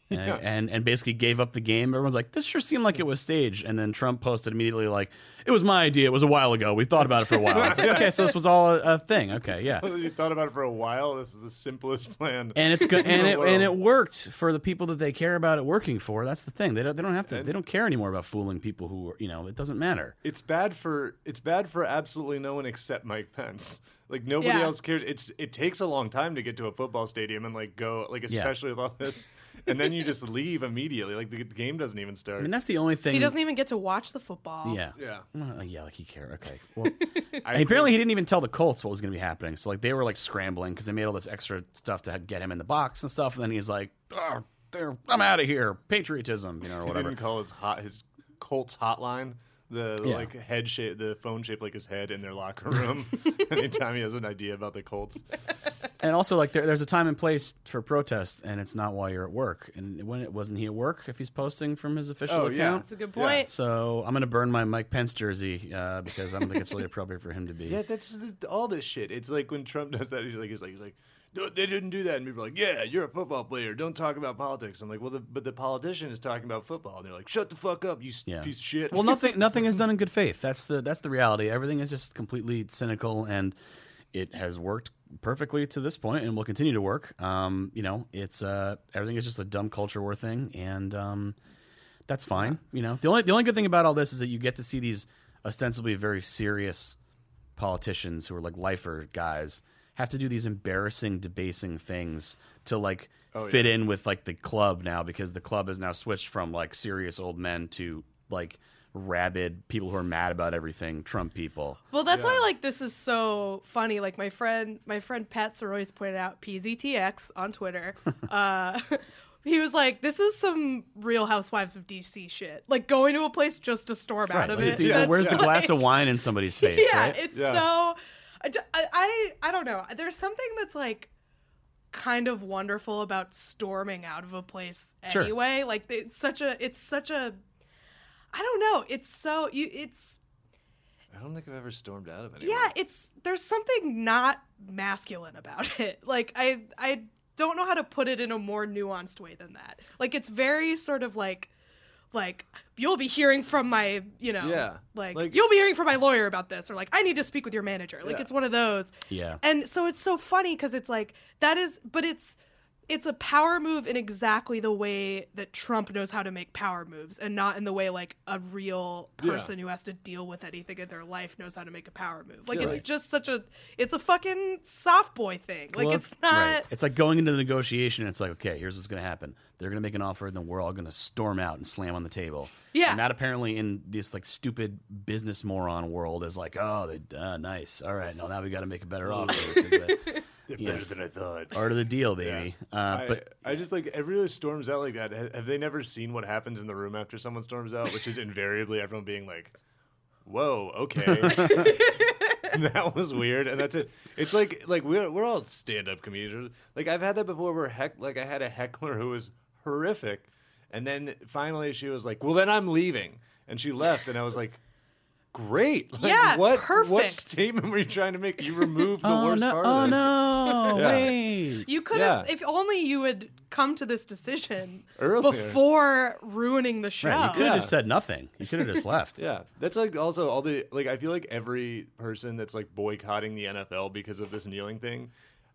and, and and basically gave up the game. Everyone's like, "This sure seemed like it was staged." And then Trump posted immediately like, "It was my idea. It was a while ago. We thought about it for a while." Like, okay, so this was all a, a thing. Okay, yeah. you thought about it for a while. This is the simplest plan. And it's good, and it world. and it worked for the people that they care about it working for. That's the thing. They don't they don't have to. They don't care anymore about fooling people who are, you know. It doesn't matter. It's bad for it's bad for absolutely no one except Mike Pence. Like nobody Yeah. else cares. It's it takes a long time to get to a football stadium and like go like especially with all this, and then you just leave immediately. Like the game doesn't even start. I mean, that's the only thing. He doesn't even get to watch the football. Yeah. yeah, Well, uh, yeah, like he cared. Okay. Well, I apparently he didn't even tell the Colts what was going to be happening. So like they were like scrambling because they made all this extra stuff to get him in the box and stuff. And then he's like, oh, there, "I'm out of here, patriotism," you know, or He whatever. didn't call his hot his Colts hotline the Yeah. like head shape, the phone shaped like his head in their locker room. Anytime he has an idea about the Colts, And also, like there, there's a time and place for protest, and it's not while you're at work. And when it wasn't he at work if he's posting from his official Oh, yeah. account. That's a good Yeah. point. So I'm gonna burn my Mike Pence jersey uh, because I don't think it's really appropriate for him to be. yeah, that's the, all this shit. It's like when Trump does that, he's like, he's like, he's like. No, they didn't do that, and people are like, "Yeah, you're a football player. Don't talk about politics." I'm like, "Well, the, but the politician is talking about football." And they're like, "Shut the fuck up, you Yeah. piece of shit." Well, nothing nothing is done in good faith. That's the that's the reality. Everything is just completely cynical, and it has worked perfectly to this point, and will continue to work. Um, you know, it's uh, everything is just a dumb culture war thing, and um, that's fine. You know, the only the only good thing about all this is that you get to see these ostensibly very serious politicians who are like lifer guys have to do these embarrassing, debasing things to like fit in with like the club now because the club has now switched from like serious old men to like rabid people who are mad about everything, Trump people. Well, that's why like this is so funny. Like my friend, my friend Pat Soroy's pointed out PZTX on Twitter. uh, he was like, "This is some Real Housewives of DC shit. Like going to a place just to storm out of Like, it. dude, That's where's the glass of wine in somebody's face? Yeah, right? it's Yeah. so. I, I, I don't know. There's something that's like kind of wonderful about storming out of a place Sure. anyway. Like it's such a it's such a I don't know. It's so you it's I don't think I've ever stormed out of it. yeah, it's there's something not masculine about it. Like I I don't know how to put it in a more nuanced way than that. Like it's very sort of like like you'll be hearing from my, you know, Yeah. like, Like- you'll be hearing from my lawyer about this or like I need to speak with your manager. Like Yeah. it's one of those. Yeah. And so it's so funny cuz it's like that is but it's it's a power move in exactly the way that Trump knows how to make power moves and not in the way like a real Yeah. person who has to deal with anything in their life knows how to make a power move. Like Yeah, it's like- just such a it's a fucking soft boy thing. Like Well, it's not right. It's like going into the negotiation. And it's like, okay, here's what's going to happen. They're going to make an offer, and then we're all going to storm out and slam on the table. Yeah. And that apparently in this like stupid business moron world is like, oh, they uh, nice. All right, no, now we got to make a better offer. They're Yeah. better than I thought. Part of the deal, baby. Uh, but I just like everybody storms out like that. Ha- Have they never seen what happens in the room after someone storms out? Which is invariably everyone being like, "Whoa, okay." that was weird, and that's it. It's like like we're we're all stand up comedians. Like I've had that before, where heck, like I had a heckler who was horrific, and then finally she was like, "Well, then I'm leaving," and she left, and I was like. Great. Like, Yeah, what, What statement were you trying to make? You removed the oh worst no! part oh, of Oh this. no! Yeah. Wait. you could have Yeah. if only you had come to this decision Earlier. before ruining the show. Right, you could have Yeah. just said nothing. You could have just left. Yeah, that's like also all the like. I feel like every person that's like boycotting the NFL because of this kneeling thing.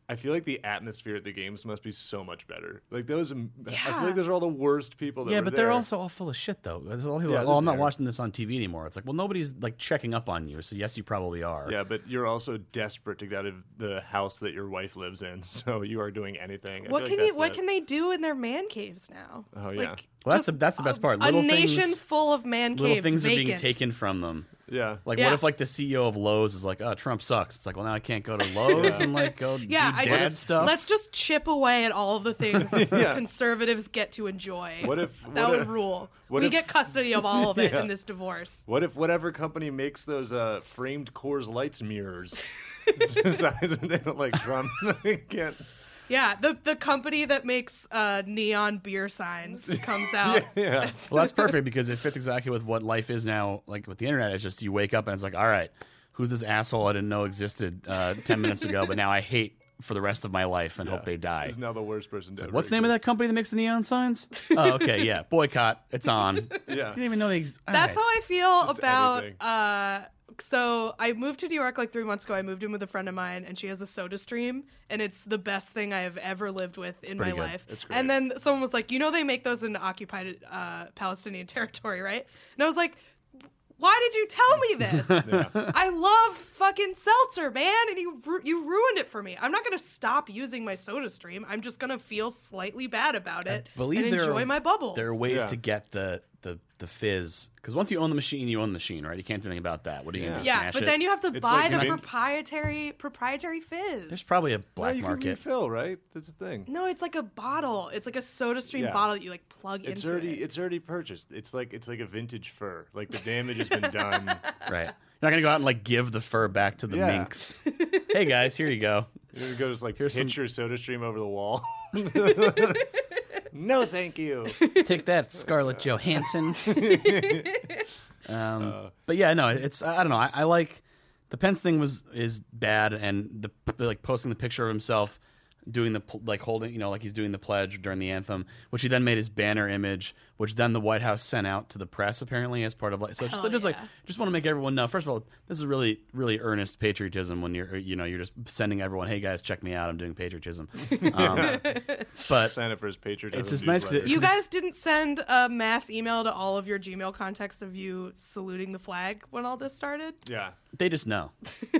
I feel like the atmosphere at the games must be so much better. Like those, I feel like those are all the worst people. That Yeah, were but they're also all full of shit, though. There's a lot of people Yeah, like, oh, I'm not they're- watching this on TV anymore. It's like, well, nobody's like checking up on you, so yes, you probably are. Yeah, but you're also desperate to get out of the house that your wife lives in, so you are doing anything. What can like you what the- can they do in their man caves now? Oh, yeah. Like, Well, that's the- that's the best a- part. A Little nation things- full of man caves. Little caves things are being taken from them. Yeah, Like, Yeah. what if like the CEO of Lowe's is like, oh, Trump sucks? It's like, well, now I can't go to Lowe's and like go Yeah, do I dad just stuff. let's just chip away at all of the things Yeah. conservatives get to enjoy. What if- that what would if- rule? what we if- get custody of all of it Yeah. in this divorce. What if whatever company makes those uh, framed Coors Lights mirrors decides that they don't like Trump? they can't. Yeah, the the company that makes uh, neon beer signs comes out. Yeah. well, that's perfect because it fits exactly with what life is now. Like with the internet, it's just you wake up and it's like, all right, who's this asshole I didn't know existed uh, ten minutes ago, but now I hate for the rest of my life and hope they die. He's now the worst person to What's the name of that company that makes the neon signs? oh, okay, yeah, boycott. It's on. exist. I didn't even know they. Ex- That's All how. I feel Just about. Anything. So I moved to New York like three months ago. I moved in with a friend of mine, and she has a Soda Stream, and it's the best thing I have ever lived with in my good. life. It's great. And then someone was like, "You know, they make those in occupied uh, Palestinian territory, right?" And I was like. Why did you tell me this? I love fucking seltzer, man, and you ru- you ruined it for me. I'm not gonna stop using my Soda Stream. I'm just gonna feel slightly bad about it believe and enjoy are- my bubbles. There are ways Yeah. to get the the the fizz because once you own the machine, you own the machine, right? You can't do anything about that. What are you gonna do? yeah, smash but it? then you have to It's buy like the vin- proprietary proprietary fizz. There's probably a Well, black you can market. refill, right? That's the thing. no, it's like a bottle. It's like a Soda Stream Yeah. bottle that you like plug It's into already it. it's already purchased. It's like it's like a vintage fur. Like the damage has been done. Right. You're not gonna go out and like give the fur back to the Yeah. minks. hey guys, here you go. You're gonna go just like Here's some- pitch your soda stream over the wall. no, thank you. Take that, Scarlett Johansson. um, but yeah, no, it's I don't know. I, I like the Pence thing was is bad, and the like posting the picture of himself doing the like holding you know like he's doing the pledge during the anthem, which he then made his banner image, which then the White House sent out to the press apparently as part of like so just, Hell just like yeah. just want to make everyone know. First of all, this is really really earnest patriotism when you're you know you're just sending everyone, hey guys, check me out, I'm doing patriotism. Um, but Sign up for his patriotism. It's just nice 'cause it- newsletter. you 'cause guys didn't send a mass email to all of your Gmail contacts of you saluting the flag when all this started? yeah. They just know.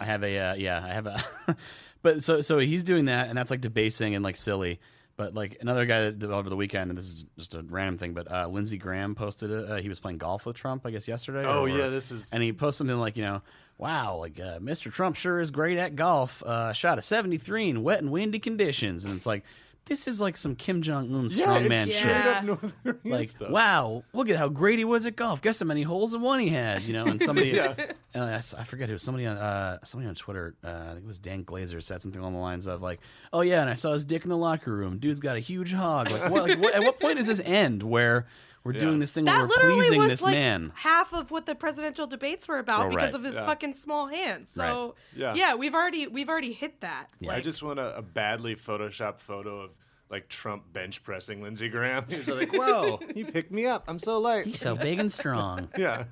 I have a uh, yeah, I have a. but so so he's doing that, and that's like debasing and like silly. But like another guy that over the weekend, and this is just a random thing, but uh, Lindsey Graham posted it. Uh, he was playing golf with Trump, I guess yesterday. Oh or- yeah, this is and he posted something like, you know, wow, like uh, Mr. Trump sure is great at golf. Uh, shot a 73 in wet and windy conditions, and it's like, this is like some Kim Jong Un yeah, strongman shit. Yeah. up North Like, stuff. wow, look at how great he was at golf. Guess how many holes in one he had, you know? And somebody, Yeah. s- I forget who, somebody on, uh, somebody on Twitter, uh, I think it was Dan Glazer, said something along the lines of like, "Oh yeah, and I saw his dick in the locker room. Dude's got a huge hog. Like, what? Like, what at what point does this end where we're doing this thing where That we're literally pleasing was this like man? half of what the presidential debates were about Oh, because right. of his Yeah. fucking small hands. So Right. Yeah. yeah, we've already we've already hit that. I Like, just want a, a badly photoshopped photo of like Trump bench pressing Lindsey Graham. He's like, "Whoa, he picked me up. I'm so light." He's so big and strong. yeah,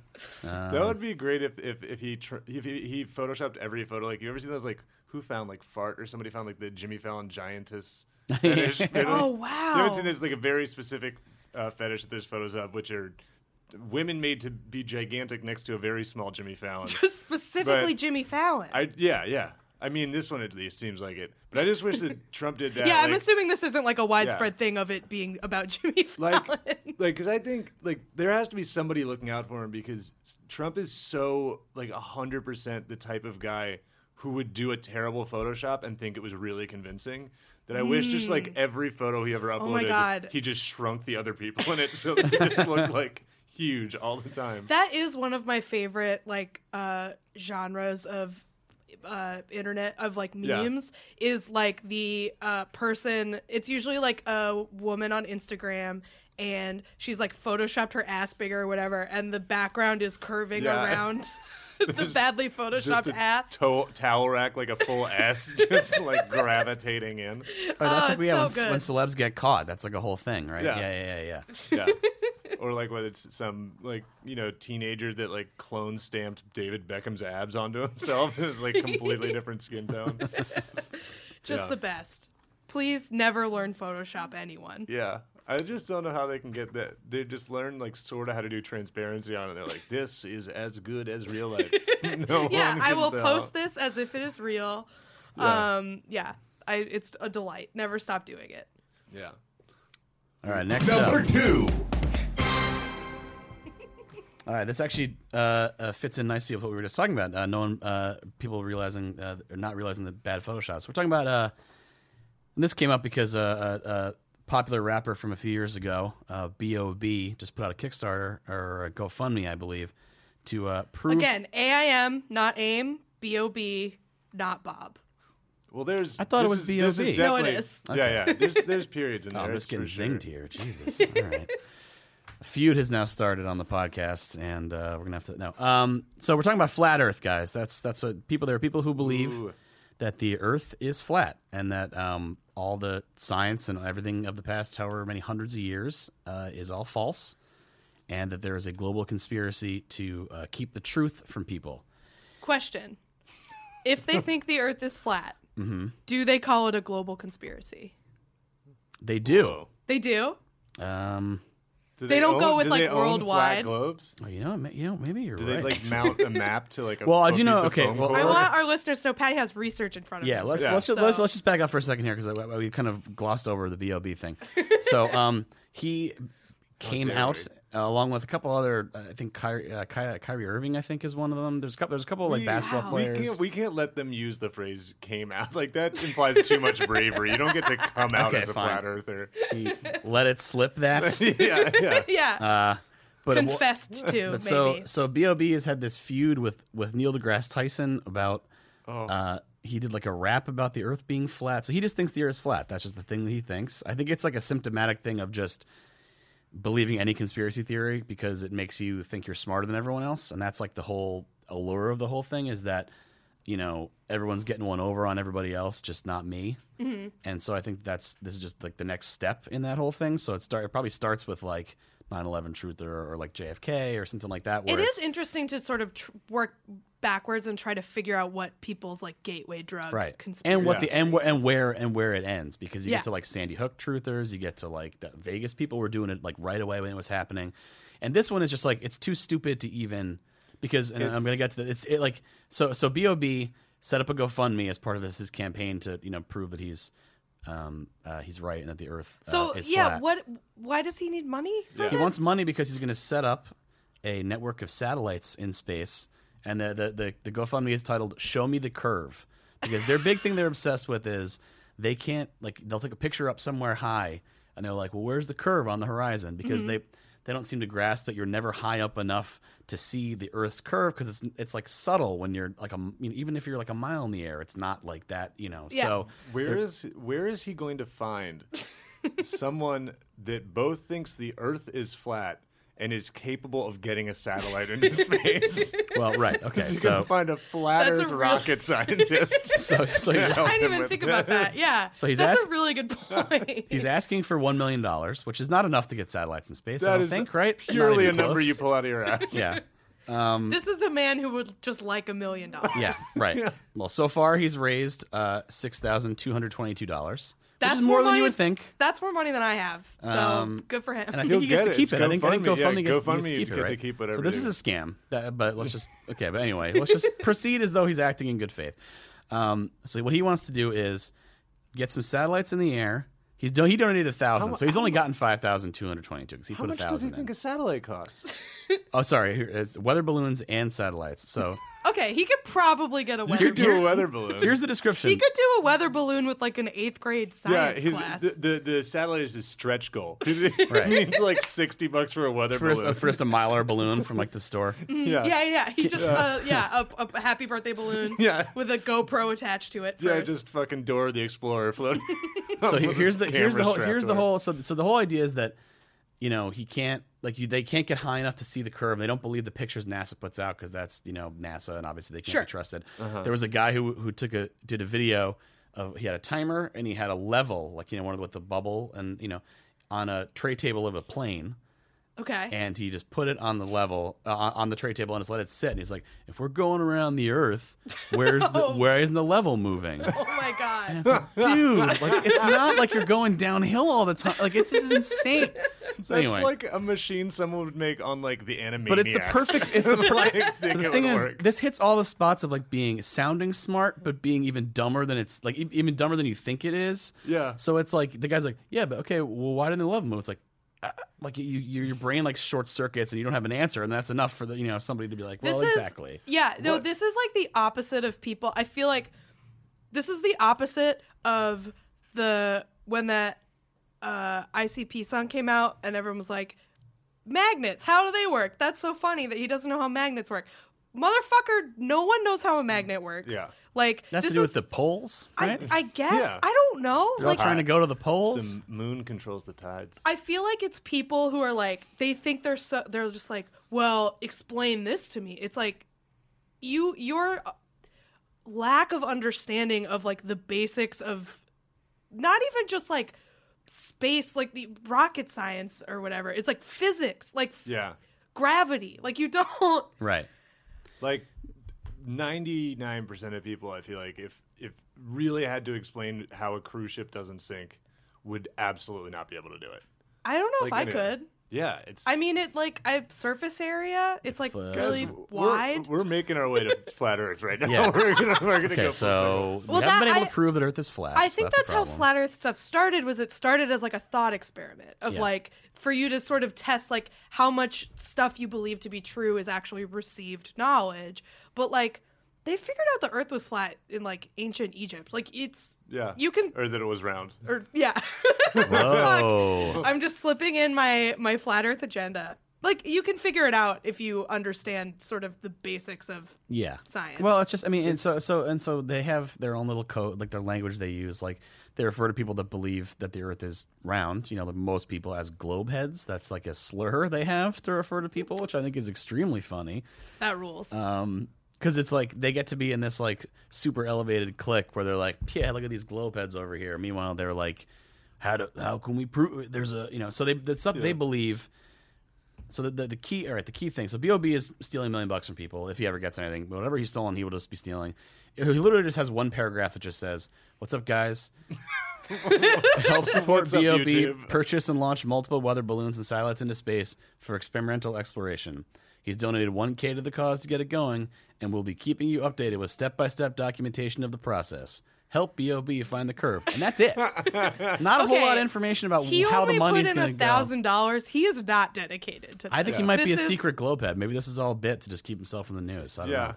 Um, that would be great if if, if he tr- if he, he photoshopped every photo. Like you ever seen those like who found like fart or somebody found like the Jimmy Fallon giantess fetish. fetish? Oh, You wow. haven't seen this like a very specific uh, fetish that there's photos of, which are women made to be gigantic next to a very small Jimmy Fallon. just specifically But Jimmy Fallon. I yeah yeah. I mean, this one at least seems like it. But I just wish that Trump did that. yeah, I'm assuming this isn't like a widespread thing of it being about Jimmy Fallon. like like because i think like there has to be somebody looking out for him because trump is so like 100% the type of guy who would do a terrible photoshop and think it was really convincing that i wish just like every photo he ever uploaded. Oh my God. he just shrunk the other people in it so they just looked like huge all the time That is one of my favorite like uh genres of uh internet of like Yeah. memes is like the uh person it's usually like a woman on Instagram and she's like photoshopped her ass bigger or whatever and the background is curving Yeah. around the badly just photoshopped a ass. to- towel rack like a full s just like gravitating in Oh, that's Oh, like it's yeah, so when, when good. celebs get caught. That's like a whole thing, right? Yeah. yeah, yeah, yeah. yeah or like when it's some like you know teenager that like clone stamped david beckham's abs onto himself it's like completely different skin tone Just Yeah. the best. Please never learn Photoshop anyone. yeah i just don't know how they can get that they just learn like sort of how to do transparency on it they're like this is as good as real life no yeah, one I can will tell. post this as if it is real. Yeah. Um, yeah, I, it's a delight. Never stop doing it. yeah All right, next Number up. two. All right, this actually uh, uh, fits in nicely with what we were just talking about. Uh, no one, uh, people realizing uh, or not realizing the bad photoshops. We're talking about. Uh, and this came up because uh, a, a popular rapper from a few years ago, uh, B.O.B., just put out a Kickstarter or a GoFundMe, I believe, to uh, prove. Again, AIM, not AIM, BOB, not Bob. well there's I thought it was is- B.O.B.. is No, it definitely- is. yeah yeah there's there's periods in Oh, there I'm just it's getting for sure. zinged here. Jesus. All right. A feud has now started on the podcast, and uh, we're gonna have to no. Um, so we're talking about flat Earth, guys. That's that's what people. There are people who believe Ooh. That the Earth is flat and that um, all the science and everything of the past, however many hundreds of years, uh, is all false, and that there is a global conspiracy to uh, keep the truth from people. Question: If they think the Earth is flat, Mm-hmm. do they call it a global conspiracy? They do. They do. Um, Do They don't go with, do like, they own worldwide? flat globes. oh, you know, ma- you know, maybe you're right. Do right. they like mount a map to like a Well, I a do know- piece of okay, foam well- I core? want our listeners to know Patty has research in front of Yeah, him. let's Yeah. let's just, let's So- let's just back up for a second here because we kind of glossed over the Bob thing. so um, he came dare out uh, along with a couple other. uh, I think Kyrie, uh, Ky- Kyrie Irving. I think is one of them. There's a couple. There's a couple like We- basketball Wow. We players. can't, we can't let them use the phrase "came out." Like that implies too much bravery. You don't get to come out Okay, as a fine. flat earther. He let it slip that. yeah, yeah. yeah, Uh, but it wa- confessed to. But so so Bob has had this feud with with Neil deGrasse Tyson about. Oh. Uh, he did like a rap about the Earth being flat. So he just thinks the Earth is flat. That's just the thing that he thinks. I think it's like a symptomatic thing of just believing any conspiracy theory because it makes you think you're smarter than everyone else, and that's like the whole allure of the whole thing is that you know everyone's getting one over on everybody else, just not me. Mm-hmm. And so I think that's this is just like the next step in that whole thing. So it start it probably starts with like 9/11 truth or, or like JFK or something like that. Where it's- interesting to sort of tr- work backwards and try to figure out what people's like gateway drug right conspiracy and what Yeah. the and, wh- and where and where it ends because you Yeah. get to like sandy hook truthers you get to like the vegas people were doing it like right away when it was happening and this one is just like it's too stupid to even because and i'm gonna get to the, it's it like so so bob set up a gofundme as part of this his campaign to you know prove that he's um uh, he's right and that the earth uh, So is yeah, flat. what? Why does he need money? For He this? wants money because he's going to set up a network of satellites in space, and the the the, the GoFundMe is titled "Show Me the Curve," because their big thing they're obsessed with is they can't like they'll take a picture up somewhere high, and they're like, "Well, where's the curve on the horizon?" Because mm-hmm. they they don't seem to grasp that you're never high up enough to see the Earth's curve because it's it's like subtle when you're like a you know, even if you're like a mile in the air, it's not like that, you know. Yeah. So Where is where is he going to find someone that both thinks the Earth is flat and is capable of getting a satellite into space. Well, right. Okay. You so can find a flat Earth real- rocket scientist. so, so he's, I didn't even think about that. Yeah. So he's That's ask- a really good point. he's asking for $1 million, which is not enough to get satellites in space, I don't is think, right? Purely a number you pull out of your ass. Yeah. Um, this is a man who would just like a million dollars. Yeah, right. Well, so far he's raised uh, $6,222. That's is more, than money, you would think. That's more money than I have. So Um, good for him. And I He'll think he gets get to it. keep It's it. I think, I think GoFundMe. Yeah, GoFundMe gets, GoFundMe, gets to you keep get it, to keep whatever so this is a scam. That, but let's just okay. But anyway, let's just proceed as though he's acting in good faith. Um, so what he wants to do is get some satellites in the air. He's do- he donated a thousand, so he's how only gotten five thousand two hundred twenty-two because he How put a much does thousand. he think in. a satellite costs? Oh, sorry, here- it's weather balloons and satellites. So okay, he could probably get a weather You do a balloon. weather balloon. here's the description. He could do a weather balloon with like an eighth grade yeah, science his, class. the, the the satellite is his stretch goal. It Right. means like sixty bucks for a weather for just, balloon. for just a miler balloon from like the store. yeah. yeah, yeah. He just uh, yeah, a, a happy birthday balloon Yeah. with a GoPro attached to it. Yeah, just fucking Dora the Explorer floating. So with a here's the here's the whole here's to the it. whole so so the whole idea is that you know he can't like you they can't get high enough to see the curve. They don't believe the pictures NASA puts out because that's you know NASA and obviously they can't Sure. be trusted. Uh-huh. There was a guy who who took a did a video of he had a timer and he had a level like you know one with the bubble and you know on a tray table of a plane okay. and he just put it on the level uh, on the tray table and just let it sit. And he's like, if we're going around the Earth, where's the Oh. where is the level moving? oh my god. It's like, dude, like it's not like you're going downhill all the time. Like it's this is insane. So That's anyway, like a machine someone would make on like the anime. but it's the perfect. It's the like, perfect. think the it thing is, work. this hits all the spots of like being sounding smart, but being even dumber than it's like even dumber than you think it is. Yeah. So it's like the guy's like, yeah, but okay, well, why didn't the level move? It's like. Uh, like you, you, your brain like short circuits and you don't have an answer, and that's enough for the you know somebody to be like, well, this exactly. is yeah no What- this is like the opposite of people. I feel like this is the opposite of the when that uh icp song came out and everyone was like magnets how do they work? That's so funny that he doesn't know how magnets work motherfucker no one knows how a magnet works Yeah. like That's this to do is, with the poles, right? I, I guess Yeah. i don't know They're like trying to go to the poles. the moon controls the tides. I feel like it's people who are like they think they're so they're just like, well, explain this to me. It's like you you're lack of understanding of like the basics of not even just like space, like the rocket science or whatever. It's like physics, like f- Yeah. gravity. Like you don't. Right. Like 99% of people I feel like if if really had to explain how a cruise ship doesn't sink would absolutely not be able to do it. I don't know if Like, I anyway. could. Yeah, it's I mean, it like I surface area. It's like really Guys, we're- wide. We're, making our way to flat Earth right now. Yeah. we're gonna, we're gonna Okay, go full so Well, haven't been that- able to I- prove that Earth is flat. I so think that's, that's, a how problem. flat Earth stuff started. Was it started as like a thought experiment of Yeah. like for you to sort of test like how much stuff you believe to be true is actually received knowledge. But like they figured out the Earth was flat in like ancient Egypt. Like it's Yeah. you can or that it was round. or yeah. Whoa. I'm just slipping in my my flat Earth agenda. Like you can figure it out if you understand sort of the basics of Yeah. science. Well, it's just I mean, and so so and so they have their own little code, like their language they use. Like they refer to people that believe that the Earth is round. You know, the most people as globe heads. That's like a slur they have to refer to people, which I think is extremely funny. that rules. Um, because it's like they get to be in this like super elevated clique where they're like, yeah, look at these globe heads over here. Meanwhile, they're like, how do how can we prove there's a you know? So they the stuff they believe. So the, the the key, all right, the key thing. So Bob is stealing a million bucks from people. If he ever gets anything, whatever he's stolen, he will just be stealing. He literally just has one paragraph that just says, "What's up, guys? Help support Bob purchase and launch multiple weather balloons and satellites into space for experimental exploration. He's donated 1K to the cause to get it going, and we'll be keeping you updated with step by step documentation of the process. Help BOB find the curve. And that's it. Not a whole Okay. lot of information about he how only the money's put in going a to go. thousand dollars. He is not dedicated to. This. I think he might be a This is- secret globehead. Maybe this is all a bit to just keep himself in the news. I don't Yeah. know.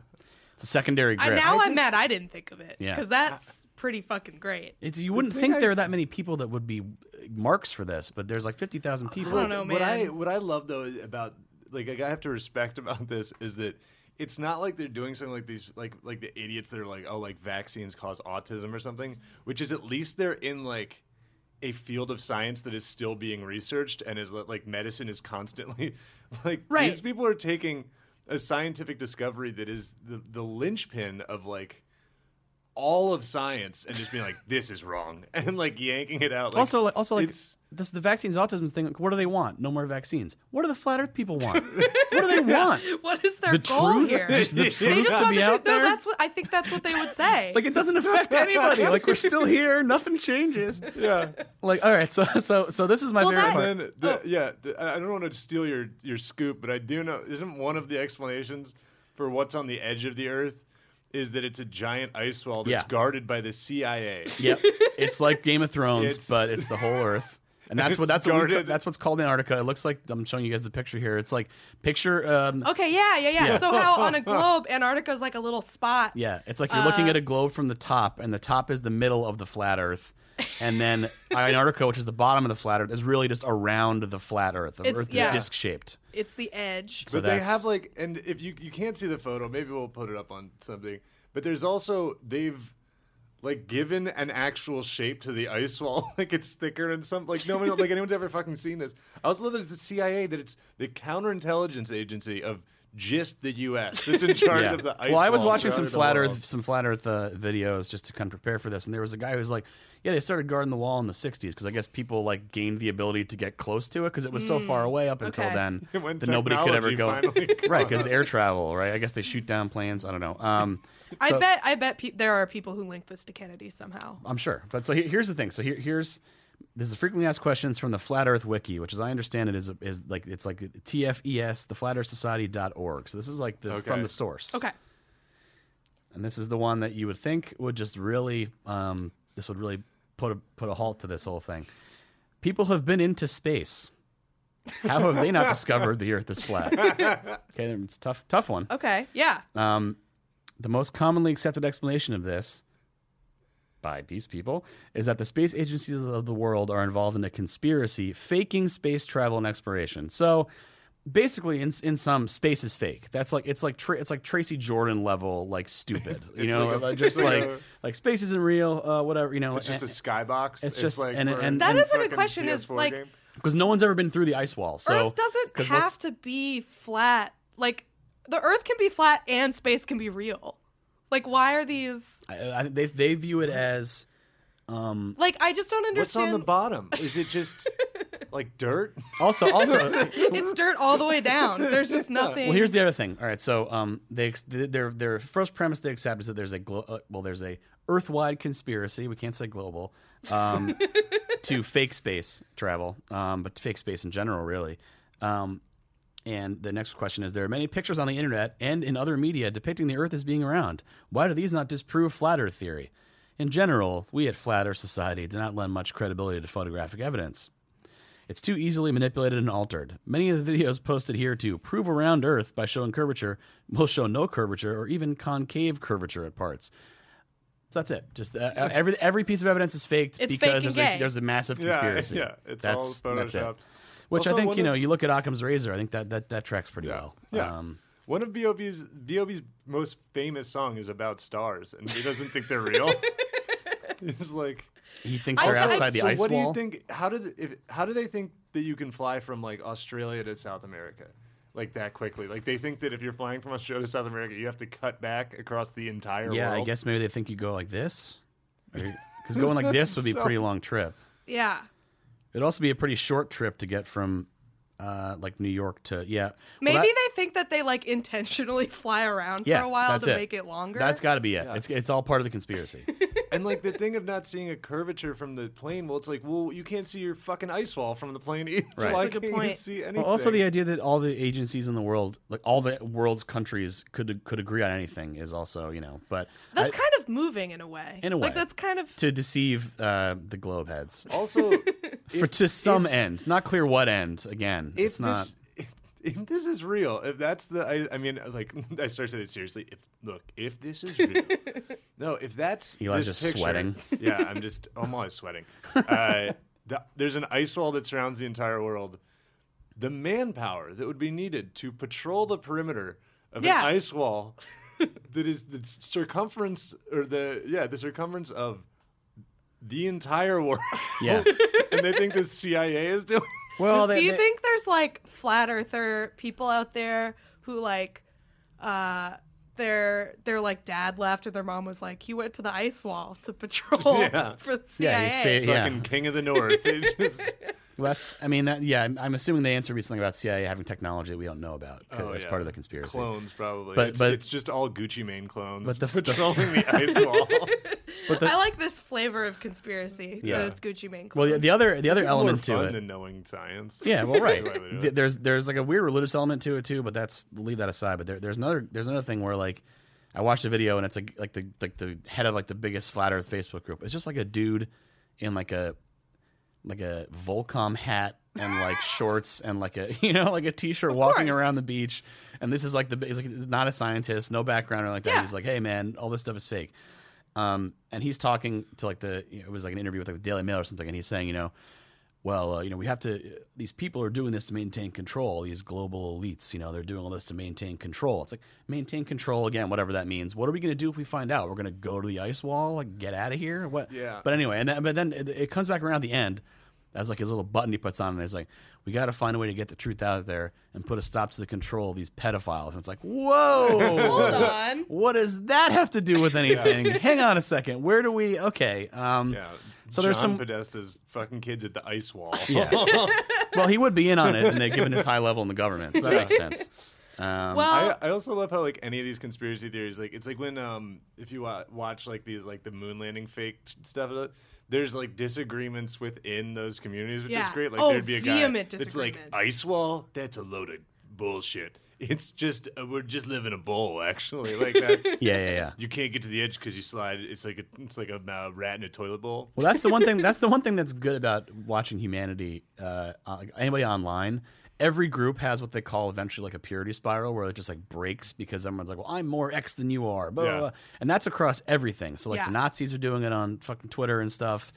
It's a secondary I, grip. now I I'm mad I didn't think of it. Yeah. because that's pretty fucking great. It's, you wouldn't thing think I- there are that many people that would be marks for this, but there's like 50,000 people. I don't know, What I what I love though about like I have to respect about this is that it's not like they're doing something like these like like the idiots that are like oh like vaccines cause autism or something, which is at least they're in like a field of science that is still being researched and is like medicine is constantly like Right. these people are taking a scientific discovery that is the the linchpin of like all of science and just being like this is wrong and like yanking it out like, also, like, also like it's- this, the vaccines autism thing. What do they want? No more vaccines. What do the flat Earth people want? what do they want? What is their The goal truth? here? Just the they truth just to want be the out truth. there? No, that's what I think. That's what they would say. like it doesn't affect anybody. Like we're still here. Nothing changes. yeah Like all right, so so so this is my Well, favorite that- part. And then, oh. yeah, the, I I don't want to steal your, your scoop, but I do know isn't one of the explanations for what's on the edge of the Earth is that it's a giant ice wall that's Yeah. guarded by the CIA. Yep, it's like Game of Thrones, It's- but it's the whole Earth. And that's what It's that's what we, that's what's called Antarctica. It looks like I'm showing you guys the picture here. It's like picture um, okay, yeah, yeah, yeah, Yeah. So how on a globe, Antarctica is like a little spot. Yeah, it's like you're looking Uh, at a globe from the top, and the top is the middle of the flat Earth, and then Antarctica, which is the bottom of the flat Earth, is really just around the flat Earth. The It's- Earth yeah. is disc shaped. It's the edge. So but they that's- have like, and if you you can't see the photo, maybe we'll put it up on something. But there's also they've like given an actual shape to the ice wall, like it's thicker and some like no one like anyone's ever fucking seen this. I also love that it's the CIA that it's the counterintelligence agency of just the U.S. that's in charge Yeah. of the ice. well, I was wall watching some surrounding the flat world. Earth, some flat Earth uh, videos just to kind of prepare for this, and there was a guy who was like, "Yeah, they started guarding the wall in the '60s because I guess people like gained the ability to get close to it because it was so far away up until okay. then When that nobody could ever go." technology finally right, because air travel, right? I guess they shoot down planes. I don't know. Um, I so- bet. I bet pe- there are people who link this to Kennedy somehow. I'm sure. But so here, here's the thing. So here, here's this is frequently asked questions from the Flat Earth Wiki, which, as I understand it, is is like it's like TFES, the Flat Earth Society.org. So this is like the Okay. from the source. Okay. And this is the one that you would think would just really, um, this would really put a put a halt to this whole thing. People have been into space. How have they not discovered the Earth is flat? Okay, it's a tough, tough one. Okay. Yeah. Um, the most commonly accepted explanation of this by these people is that the space agencies of the world are involved in a conspiracy faking space travel and exploration. So basically in in some space is fake. That's like it's like tra- it's like Tracy Jordan level like stupid. You know, like, just like like a- like space isn't real, uh, whatever, you know. It's just a skybox. It's just- and- we're and- in and- is a good question, is, PS4 like, because no one's ever been through the ice wall. So Earth doesn't have to be flat. Like the Earth can be flat and space can be real. Like, why are these? I, I, they they view it as um, Like, I just don't understand. What's on the bottom? Is it just like dirt? also also. it's dirt all the way down. There's just nothing. Well, here's the other thing. All right, so um, they ex- their their first premise they accept is that there's a glo- uh, well, there's a Earth-wide conspiracy. We can't say global um, to fake space travel, um, but fake space in general, really. Um, and the next question is: There are many pictures on the internet and in other media depicting the Earth as being around. Why do these not disprove flat Earth theory? In general, we at Flat Earth Society do not lend much credibility to photographic evidence. It's too easily manipulated and altered. Many of the videos posted here to prove around Earth by showing curvature will show no curvature or even concave curvature at parts. So that's it. Just uh, every every piece of evidence is faked It's because fake and there's gay. a, there's a massive conspiracy. Yeah, yeah. It's that's, all that's it. photoshopped. Which Also, I think one you of- know. You look at Occam's razor. I think that that, that tracks pretty Yeah. well. Yeah. Um, One of B.O.B.'s B.O.B.'s most famous song is about stars, and he doesn't think they're real. He's like, he thinks they're I- outside the so ice what wall. do you think? How did if how do they think that you can fly from like Australia to South America? Like that quickly? Like they think that if you're flying from Australia to South America, you have to cut back across the entire yeah, world. I guess maybe they think you go like this, because going like this would be a pretty long trip. yeah. It'd also be a pretty short trip to get from uh, like New York to yeah. Well, Maybe that- they think that they like intentionally fly around Yeah, for a while to it. make it longer. That's got to be it. It's it's all part of the conspiracy. And like the thing of not seeing a curvature from the plane, well, it's like, well, you can't see your fucking ice wall from the plane either. Right. Why That's a good can't you see anything? well, also the idea that all the agencies in the world, like all the world's countries, could could agree on anything is also you know, but That's I- kind of moving in a way. In a way. Like that's kind of to deceive uh, the globe heads also for to some end, not clear what end. Again, if it's not. this if, if this is real, if that's the I, I mean like I start saying this seriously. If look, if this is real, no, if that's Eli's this just picture- sweating. Yeah, I'm just I'm always sweating. Uh, the, there's an ice wall that surrounds the entire world. The manpower that would be needed to patrol the perimeter of Yeah. an ice wall that is the circumference or the yeah the circumference of the entire world. Yeah. and they think the CIA is doing. Well, Do they, you they- think there's like flat earther people out there who like uh their their like dad left or their mom was like he went to the ice wall to patrol Yeah. for the Yeah, CIA. you say- Yeah. fucking king of the north. It just, Well, that's. I mean, that. Yeah, I'm, I'm assuming they answer would be something about CIA having technology that we don't know about Oh, as yeah. part of the conspiracy. clones probably. But- it's, but- it's just all Gucci Mane clones But the- patrolling the ice wall. But the, I like this flavor of conspiracy Yeah. that it's Gucci Mane. well, the, the other the other It's element more to fun it. than knowing science. Yeah, well, right. That's why they do Th- it. there's there's like a weird religious element to it too, but that's leave that aside. But there, there's another there's another thing where like I watched a video and it's like like the like the head of like the biggest flat Earth Facebook group. It's just like a dude in like a like a Volcom hat and like shorts and like a you know like a t-shirt walking course. around the beach. And this is like the he's like not a scientist, no background or like that. Yeah. He's like, hey man, all this stuff is fake. Um, and he's talking to like the it was like an interview with like the Daily Mail or something, and he's saying, you know, well, uh, you know, we have to. These people are doing this to maintain control. These global elites, you know, they're doing all this to maintain control. It's like maintain control again, whatever that means. What are we going to do if we find out? We're going to go to the ice wall, like get out of here. What? Yeah. But anyway, and then, but then it, it comes back around at the end. As like his little button he puts on, and it's like, we got to find a way to get the truth out there and put a stop to the control of these pedophiles. And it's like, whoa, Hold on. what does that have to do with anything? Hang on a second. Where do we? Okay. Um, Yeah. So John there's some- Podesta's fucking kids at the ice wall. Yeah. well, he would be in on it, and they're given his high level in the government, so that makes sense. Um, Well, I, I also love how like any of these conspiracy theories like it's like when um if you wa- watch like the like the moon landing fake stuff uh, there's like disagreements within those communities which is great like Oh, there'd be a guy It's like ice wall that's a loaded bullshit it's just uh, we're just living a bowl actually like that's yeah, yeah, yeah. you can't get to the edge because you slide it's like a it's like a uh, rat in a toilet bowl Well, that's the one thing. That's the one thing that's good about watching humanity. Uh, uh, anybody online, every group has what they call eventually like a purity spiral, where it just like breaks because everyone's like, "Well, I'm more X than you are," blah, blah, Yeah. blah. and that's across everything. So like Yeah. the Nazis are doing it on fucking Twitter and stuff.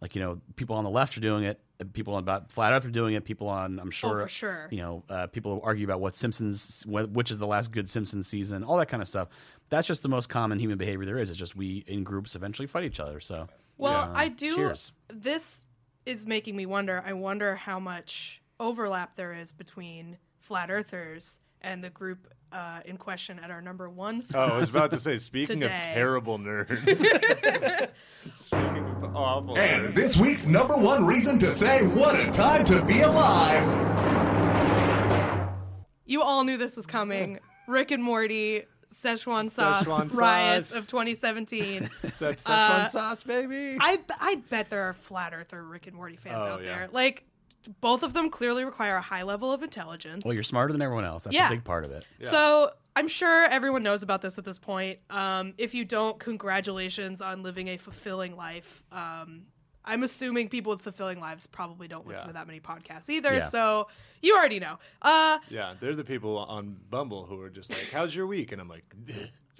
Like you know, people on the left are doing it. People on about flat Earth are doing it. People on, I'm sure, Oh, for sure. You know, uh, people argue about what Simpsons, which is the last good Simpsons season, all that kind of stuff. That's just the most common human behavior there is. It's just we in groups eventually fight each other. So Well. I do. Cheers. This is making me wonder. I wonder how much overlap there is between flat earthers and the group uh, in question at our number one Oh, spot. I was about to say, speaking Today. of terrible nerds. speaking of awful And nerds. this week's number one reason to say what a time to be alive. you all knew this was coming. Rick and Morty, Szechuan sauce Szechuan riots sauce. of 2017. That's Szechuan Uh, sauce, baby. I I bet there are flat earther Rick and Morty fans Oh, out yeah. there. Like both of them clearly require a high level of intelligence. Well, you're smarter than everyone else. That's Yeah. a big part of it. So I'm sure everyone knows about this at this point. Um, if you don't, congratulations on living a fulfilling life. Um, I'm assuming people with fulfilling lives probably don't listen Yeah. to that many podcasts either. Yeah. So you already know. Uh, Yeah, they're the people on Bumble who are just like, "How's your week?" And I'm like,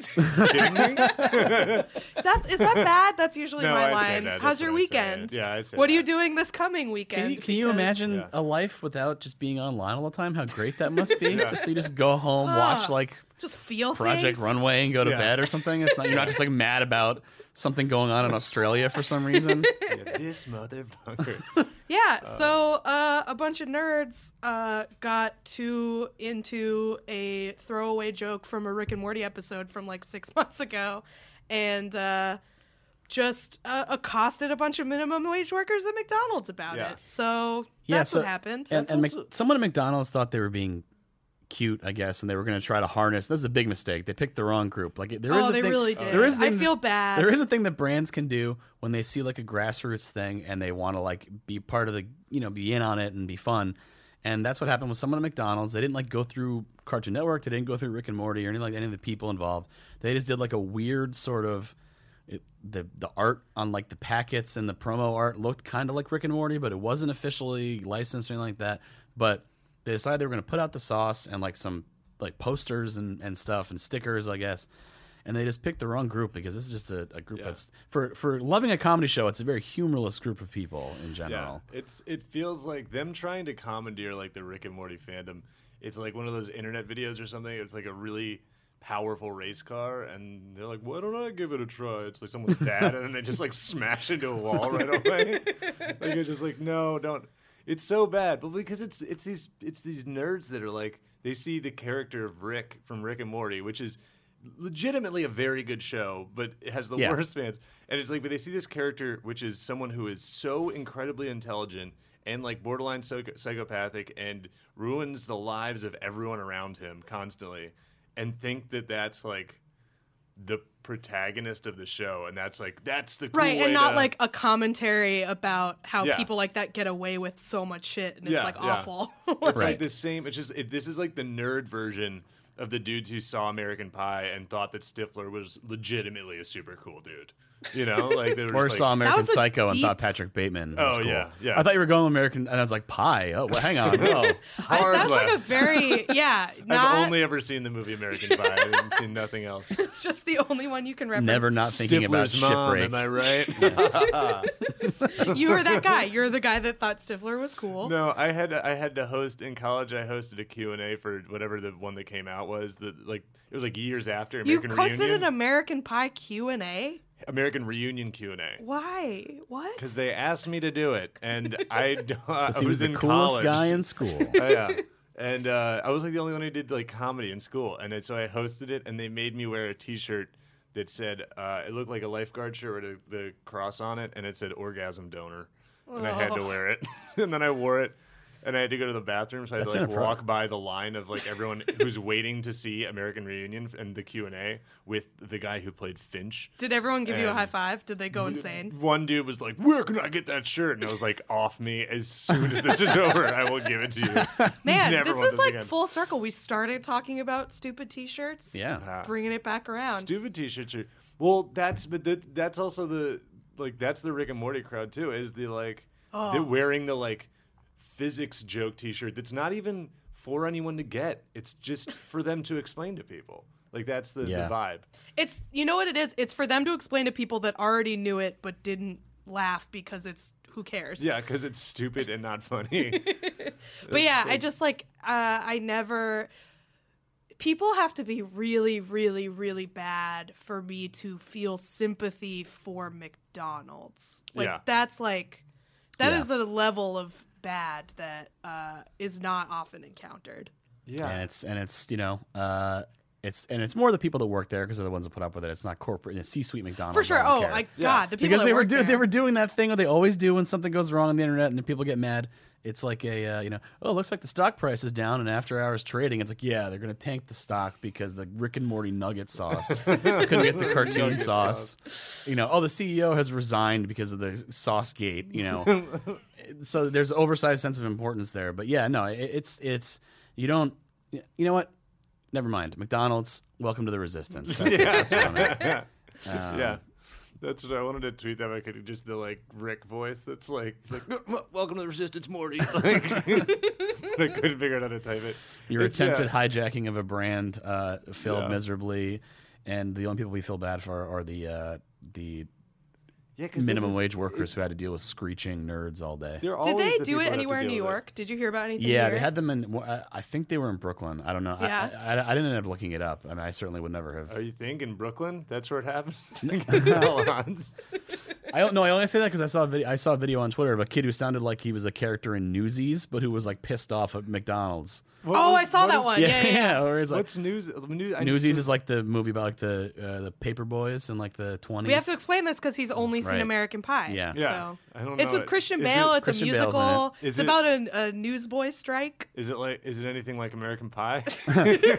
"Kidding me?" that's is that bad? That's usually No, my I say line. that. How's That's your what I say. weekend? Yeah, I say What are you that. doing this coming weekend? Can you, can you Because- imagine Yeah. a life without just being online all the time? How great that must be! Just so you just go home, watch Ah, like Just feel Project things? Runway, and go to Yeah. bed or something. It's not you're not just like mad about something going on in Australia for some reason. Yeah, this motherfucker. Yeah, so uh, a bunch of nerds uh, got too into a throwaway joke from a Rick and Morty episode from like six months ago, and uh, just uh, accosted a bunch of minimum wage workers at McDonald's about Yeah. it. So Yeah, that's so- what happened. And, and also- Mc, someone at McDonald's thought they were being cute, I guess, and they were going to try to harness. This is a big mistake. They picked the wrong group. Like there oh, is oh, a they thing, really oh, did. There is a I thing feel that- bad. There is a thing that brands can do when they see like a grassroots thing and they want to like be part of the, you know, be in on it and be fun. And that's what happened with someone at McDonald's. They didn't like go through Cartoon Network. They didn't go through Rick and Morty or anything like any of the people involved. They just did like a weird sort of it, the the art on like the packets and the promo art looked kind of like Rick and Morty, but it wasn't officially licensed or anything like that. But they decided they were going to put out the sauce and like some like posters and, and stuff and stickers, I guess. And they just picked the wrong group because this is just a, a group Yeah. that's for for loving a comedy show. It's a very humorless group of people in Yeah, general. it's it feels like them trying to commandeer like the Rick and Morty fandom. It's like one of those internet videos or something. It's like a really powerful race car, and they're like, "Why don't I give it a try?" It's like someone's dad, and then they just like smash into a wall right away. like it's just like, no, don't. It's so bad, but because it's it's these it's these nerds that are like they see the character of Rick from Rick and Morty, which is legitimately a very good show, but it has the Yeah. worst fans. And it's like, but they see this character, which is someone who is so incredibly intelligent and like borderline psych- psychopathic and ruins the lives of everyone around him constantly, and think that that's like the protagonist of the show, and that's like that's the cool right, way and not to- like a commentary about how Yeah. people like that get away with so much shit, and Yeah, it's like yeah. awful. It's Right. like the same. It's just it, this is like the nerd version of the dudes who saw American Pie and thought that Stifler was legitimately a super cool dude. You know, like they were Or just saw like, American was a Psycho and thought Patrick Bateman. Was Oh, cool. yeah, yeah. I thought you were going American, and I was like pie. Oh, well, hang on. Oh, I, hard that's like a very yeah. Not, I've only ever seen the movie American Pie. I've seen nothing else. it's just the only one you can reference. never not thinking about Stifler's mom, shipwreck. am I right? you were that guy. You're the guy that thought Stifler was cool. no, I had I had to host in college. I hosted a Q and A for whatever the one that came out was. The like it was like years after you American hosted Reunion. an American Pie Q and A. American Reunion Q and A. Why? What? Because they asked me to do it, and I, I 'Cause he was, was the in coolest college. guy in school. Oh, yeah. And uh, I was like the only one who did like comedy in school, and then, so I hosted it, and they made me wear a T-shirt that said uh, it looked like a lifeguard shirt with a, the cross on it, and it said "orgasm donor," and I had to wear it, and then I wore it. And I had to go to the bathroom, so I had That's to like walk by the line of like everyone who's waiting to see American Reunion and the Q and A with the guy who played Finch. Did everyone give you a high five? Did they go insane? One dude was like, "Where can I get that shirt?" And I was like, "Off me! As soon as this is over, I will give it to you." Man, Never this want is like again. full circle. We started talking about stupid T-shirts. Yeah. Ah. Bringing it back around. Stupid T-shirts are well. That's but that, that's also the like that's the Rick and Morty crowd too. Is the like Oh. they're wearing the like physics joke T-shirt that's not even for anyone to get. It's just for them to explain to people. Like that's the, Yeah. the vibe. It's you know what it is. It's for them to explain to people that already knew it but didn't laugh because it's who cares. Yeah, because it's stupid and not funny. But yeah, I just like uh, I never. People have to be really, really, really bad for me to feel sympathy for McDonald's. Like Yeah. that's like that Yeah. is a level of bad that uh, is not often encountered. Yeah. and it's and it's you know uh, it's and it's more the people that work there because they're the ones that put up with it. It's not corporate, you know, C-suite McDonald's. For sure. I Oh, care. I God, the people because that they were work doing they were doing that thing that they always do when something goes wrong on the internet and then people get mad. It's like a uh, you know oh it looks like the stock price is down and after hours trading it's like yeah they're gonna tank the stock because the Rick and Morty nugget sauce couldn't get the cartoon Nugget sauce. You know oh the CEO has resigned because of the sauce gate. You know so there's oversized sense of importance there. But yeah no it, it's it's you don't you know what never mind McDonald's welcome to the resistance. That's, that's what I'm at. yeah. That's what I wanted to tweet that I could just the like Rick voice that's like like welcome to the resistance Morty like I couldn't figure out how to type it. Your It's- attempted yeah. hijacking of a brand uh, failed Yeah. miserably, and the only people we feel bad for are the uh, the yeah, 'cause this minimum is- wage workers who had to deal with screeching nerds all day. Did they the do it that have to anywhere in New with it. York? Did you hear about anything? Yeah, here? they had them in. I I think they were in Brooklyn. I don't know. I- Yeah. I, I, I didn't end up looking it up. I mean, I certainly would never have. Are you think in Brooklyn? That's where it happened. I don't know. I only say that because I saw a video. I saw a video on Twitter of a kid who sounded like he was a character in Newsies, but who was like pissed off at McDonald's. What Oh, was- I saw what that is- one. Yeah, yeah, yeah. Where he's like, What's news? news I- Newsies is like the movie about like the uh, the paper boys in like the twenties. We have to explain this because he's only seen Right. American Pie. Yeah. Yeah, So. I don't It's with. Christian Bale. it- it's Christian a Bale's in it. musical. It's it- about a, a newsboy strike. Is it like? Is it anything like American Pie?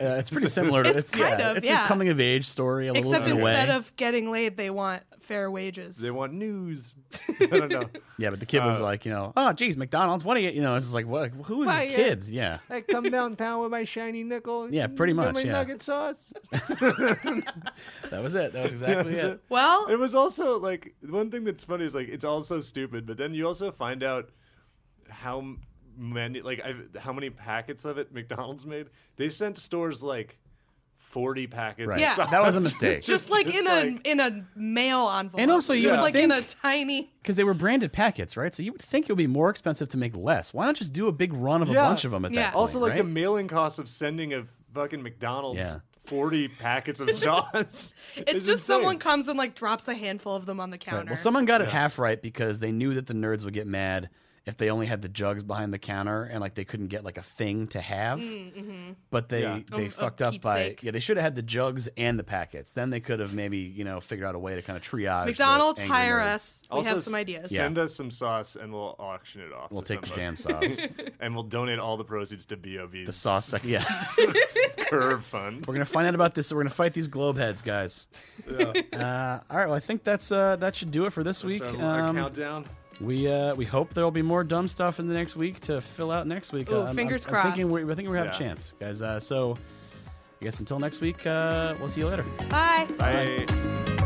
Uh, it's pretty similar to It's kind yeah, of, it's yeah. a coming of age story a Except little in a way. instead of getting laid, they want fair wages. they want news. I don't know. yeah, but the kid was uh, like, you know, oh geez, McDonald's, what do you, you know, it's just like, what? Who is Why, this uh, kid? Yeah, I come downtown with my shiny nickel. Yeah, pretty and much, My yeah. nugget sauce. that was it. That was exactly That's it. it. well, It was also like one thing that's funny is like it's also stupid, but then you also find out how m- many like I've, how many packets of it McDonald's made. They sent stores like forty packets. Right. Yeah. That was a mistake. just like in a in a mail envelope. And also you just would like in a tiny. Because they were branded packets, right? So you would think it would be more expensive to make less. Why not just do a big run of a bunch of them at Yeah. that point? also like right? the mailing cost of sending a fucking McDonald's. Yeah. 40 packets of sauce. It's just someone comes and like drops a handful of them on the counter. Right. Well, someone got it half right because they knew that the nerds would get mad if they only had the jugs behind the counter and like they couldn't get like a thing to have. But they Yeah. they A- a fucked up by keepsake. yeah they should have had the jugs and the packets. Then they could have maybe you know figured out a way to kind of triage. the McDonald's angry hire nerds. us. We have some ideas. Yeah. Send us some sauce and we'll auction it off. We'll to take the somebody. damn sauce, and we'll donate all the proceeds to BOV's the sauce. Sec- yeah, curve fund. we're gonna find out about this. We're gonna fight these globe heads, guys. Yeah. Uh, all right, well I think that's uh, that should do it for this week. That's our, our Um, countdown. We uh, we hope there will be more dumb stuff in the next week to fill out next week. Ooh, Uh, I'm- fingers I'm, I'm thinking crossed. we I think we have Yeah. a chance, guys. Uh, so I guess until next week, uh, we'll see you later. Bye. Bye.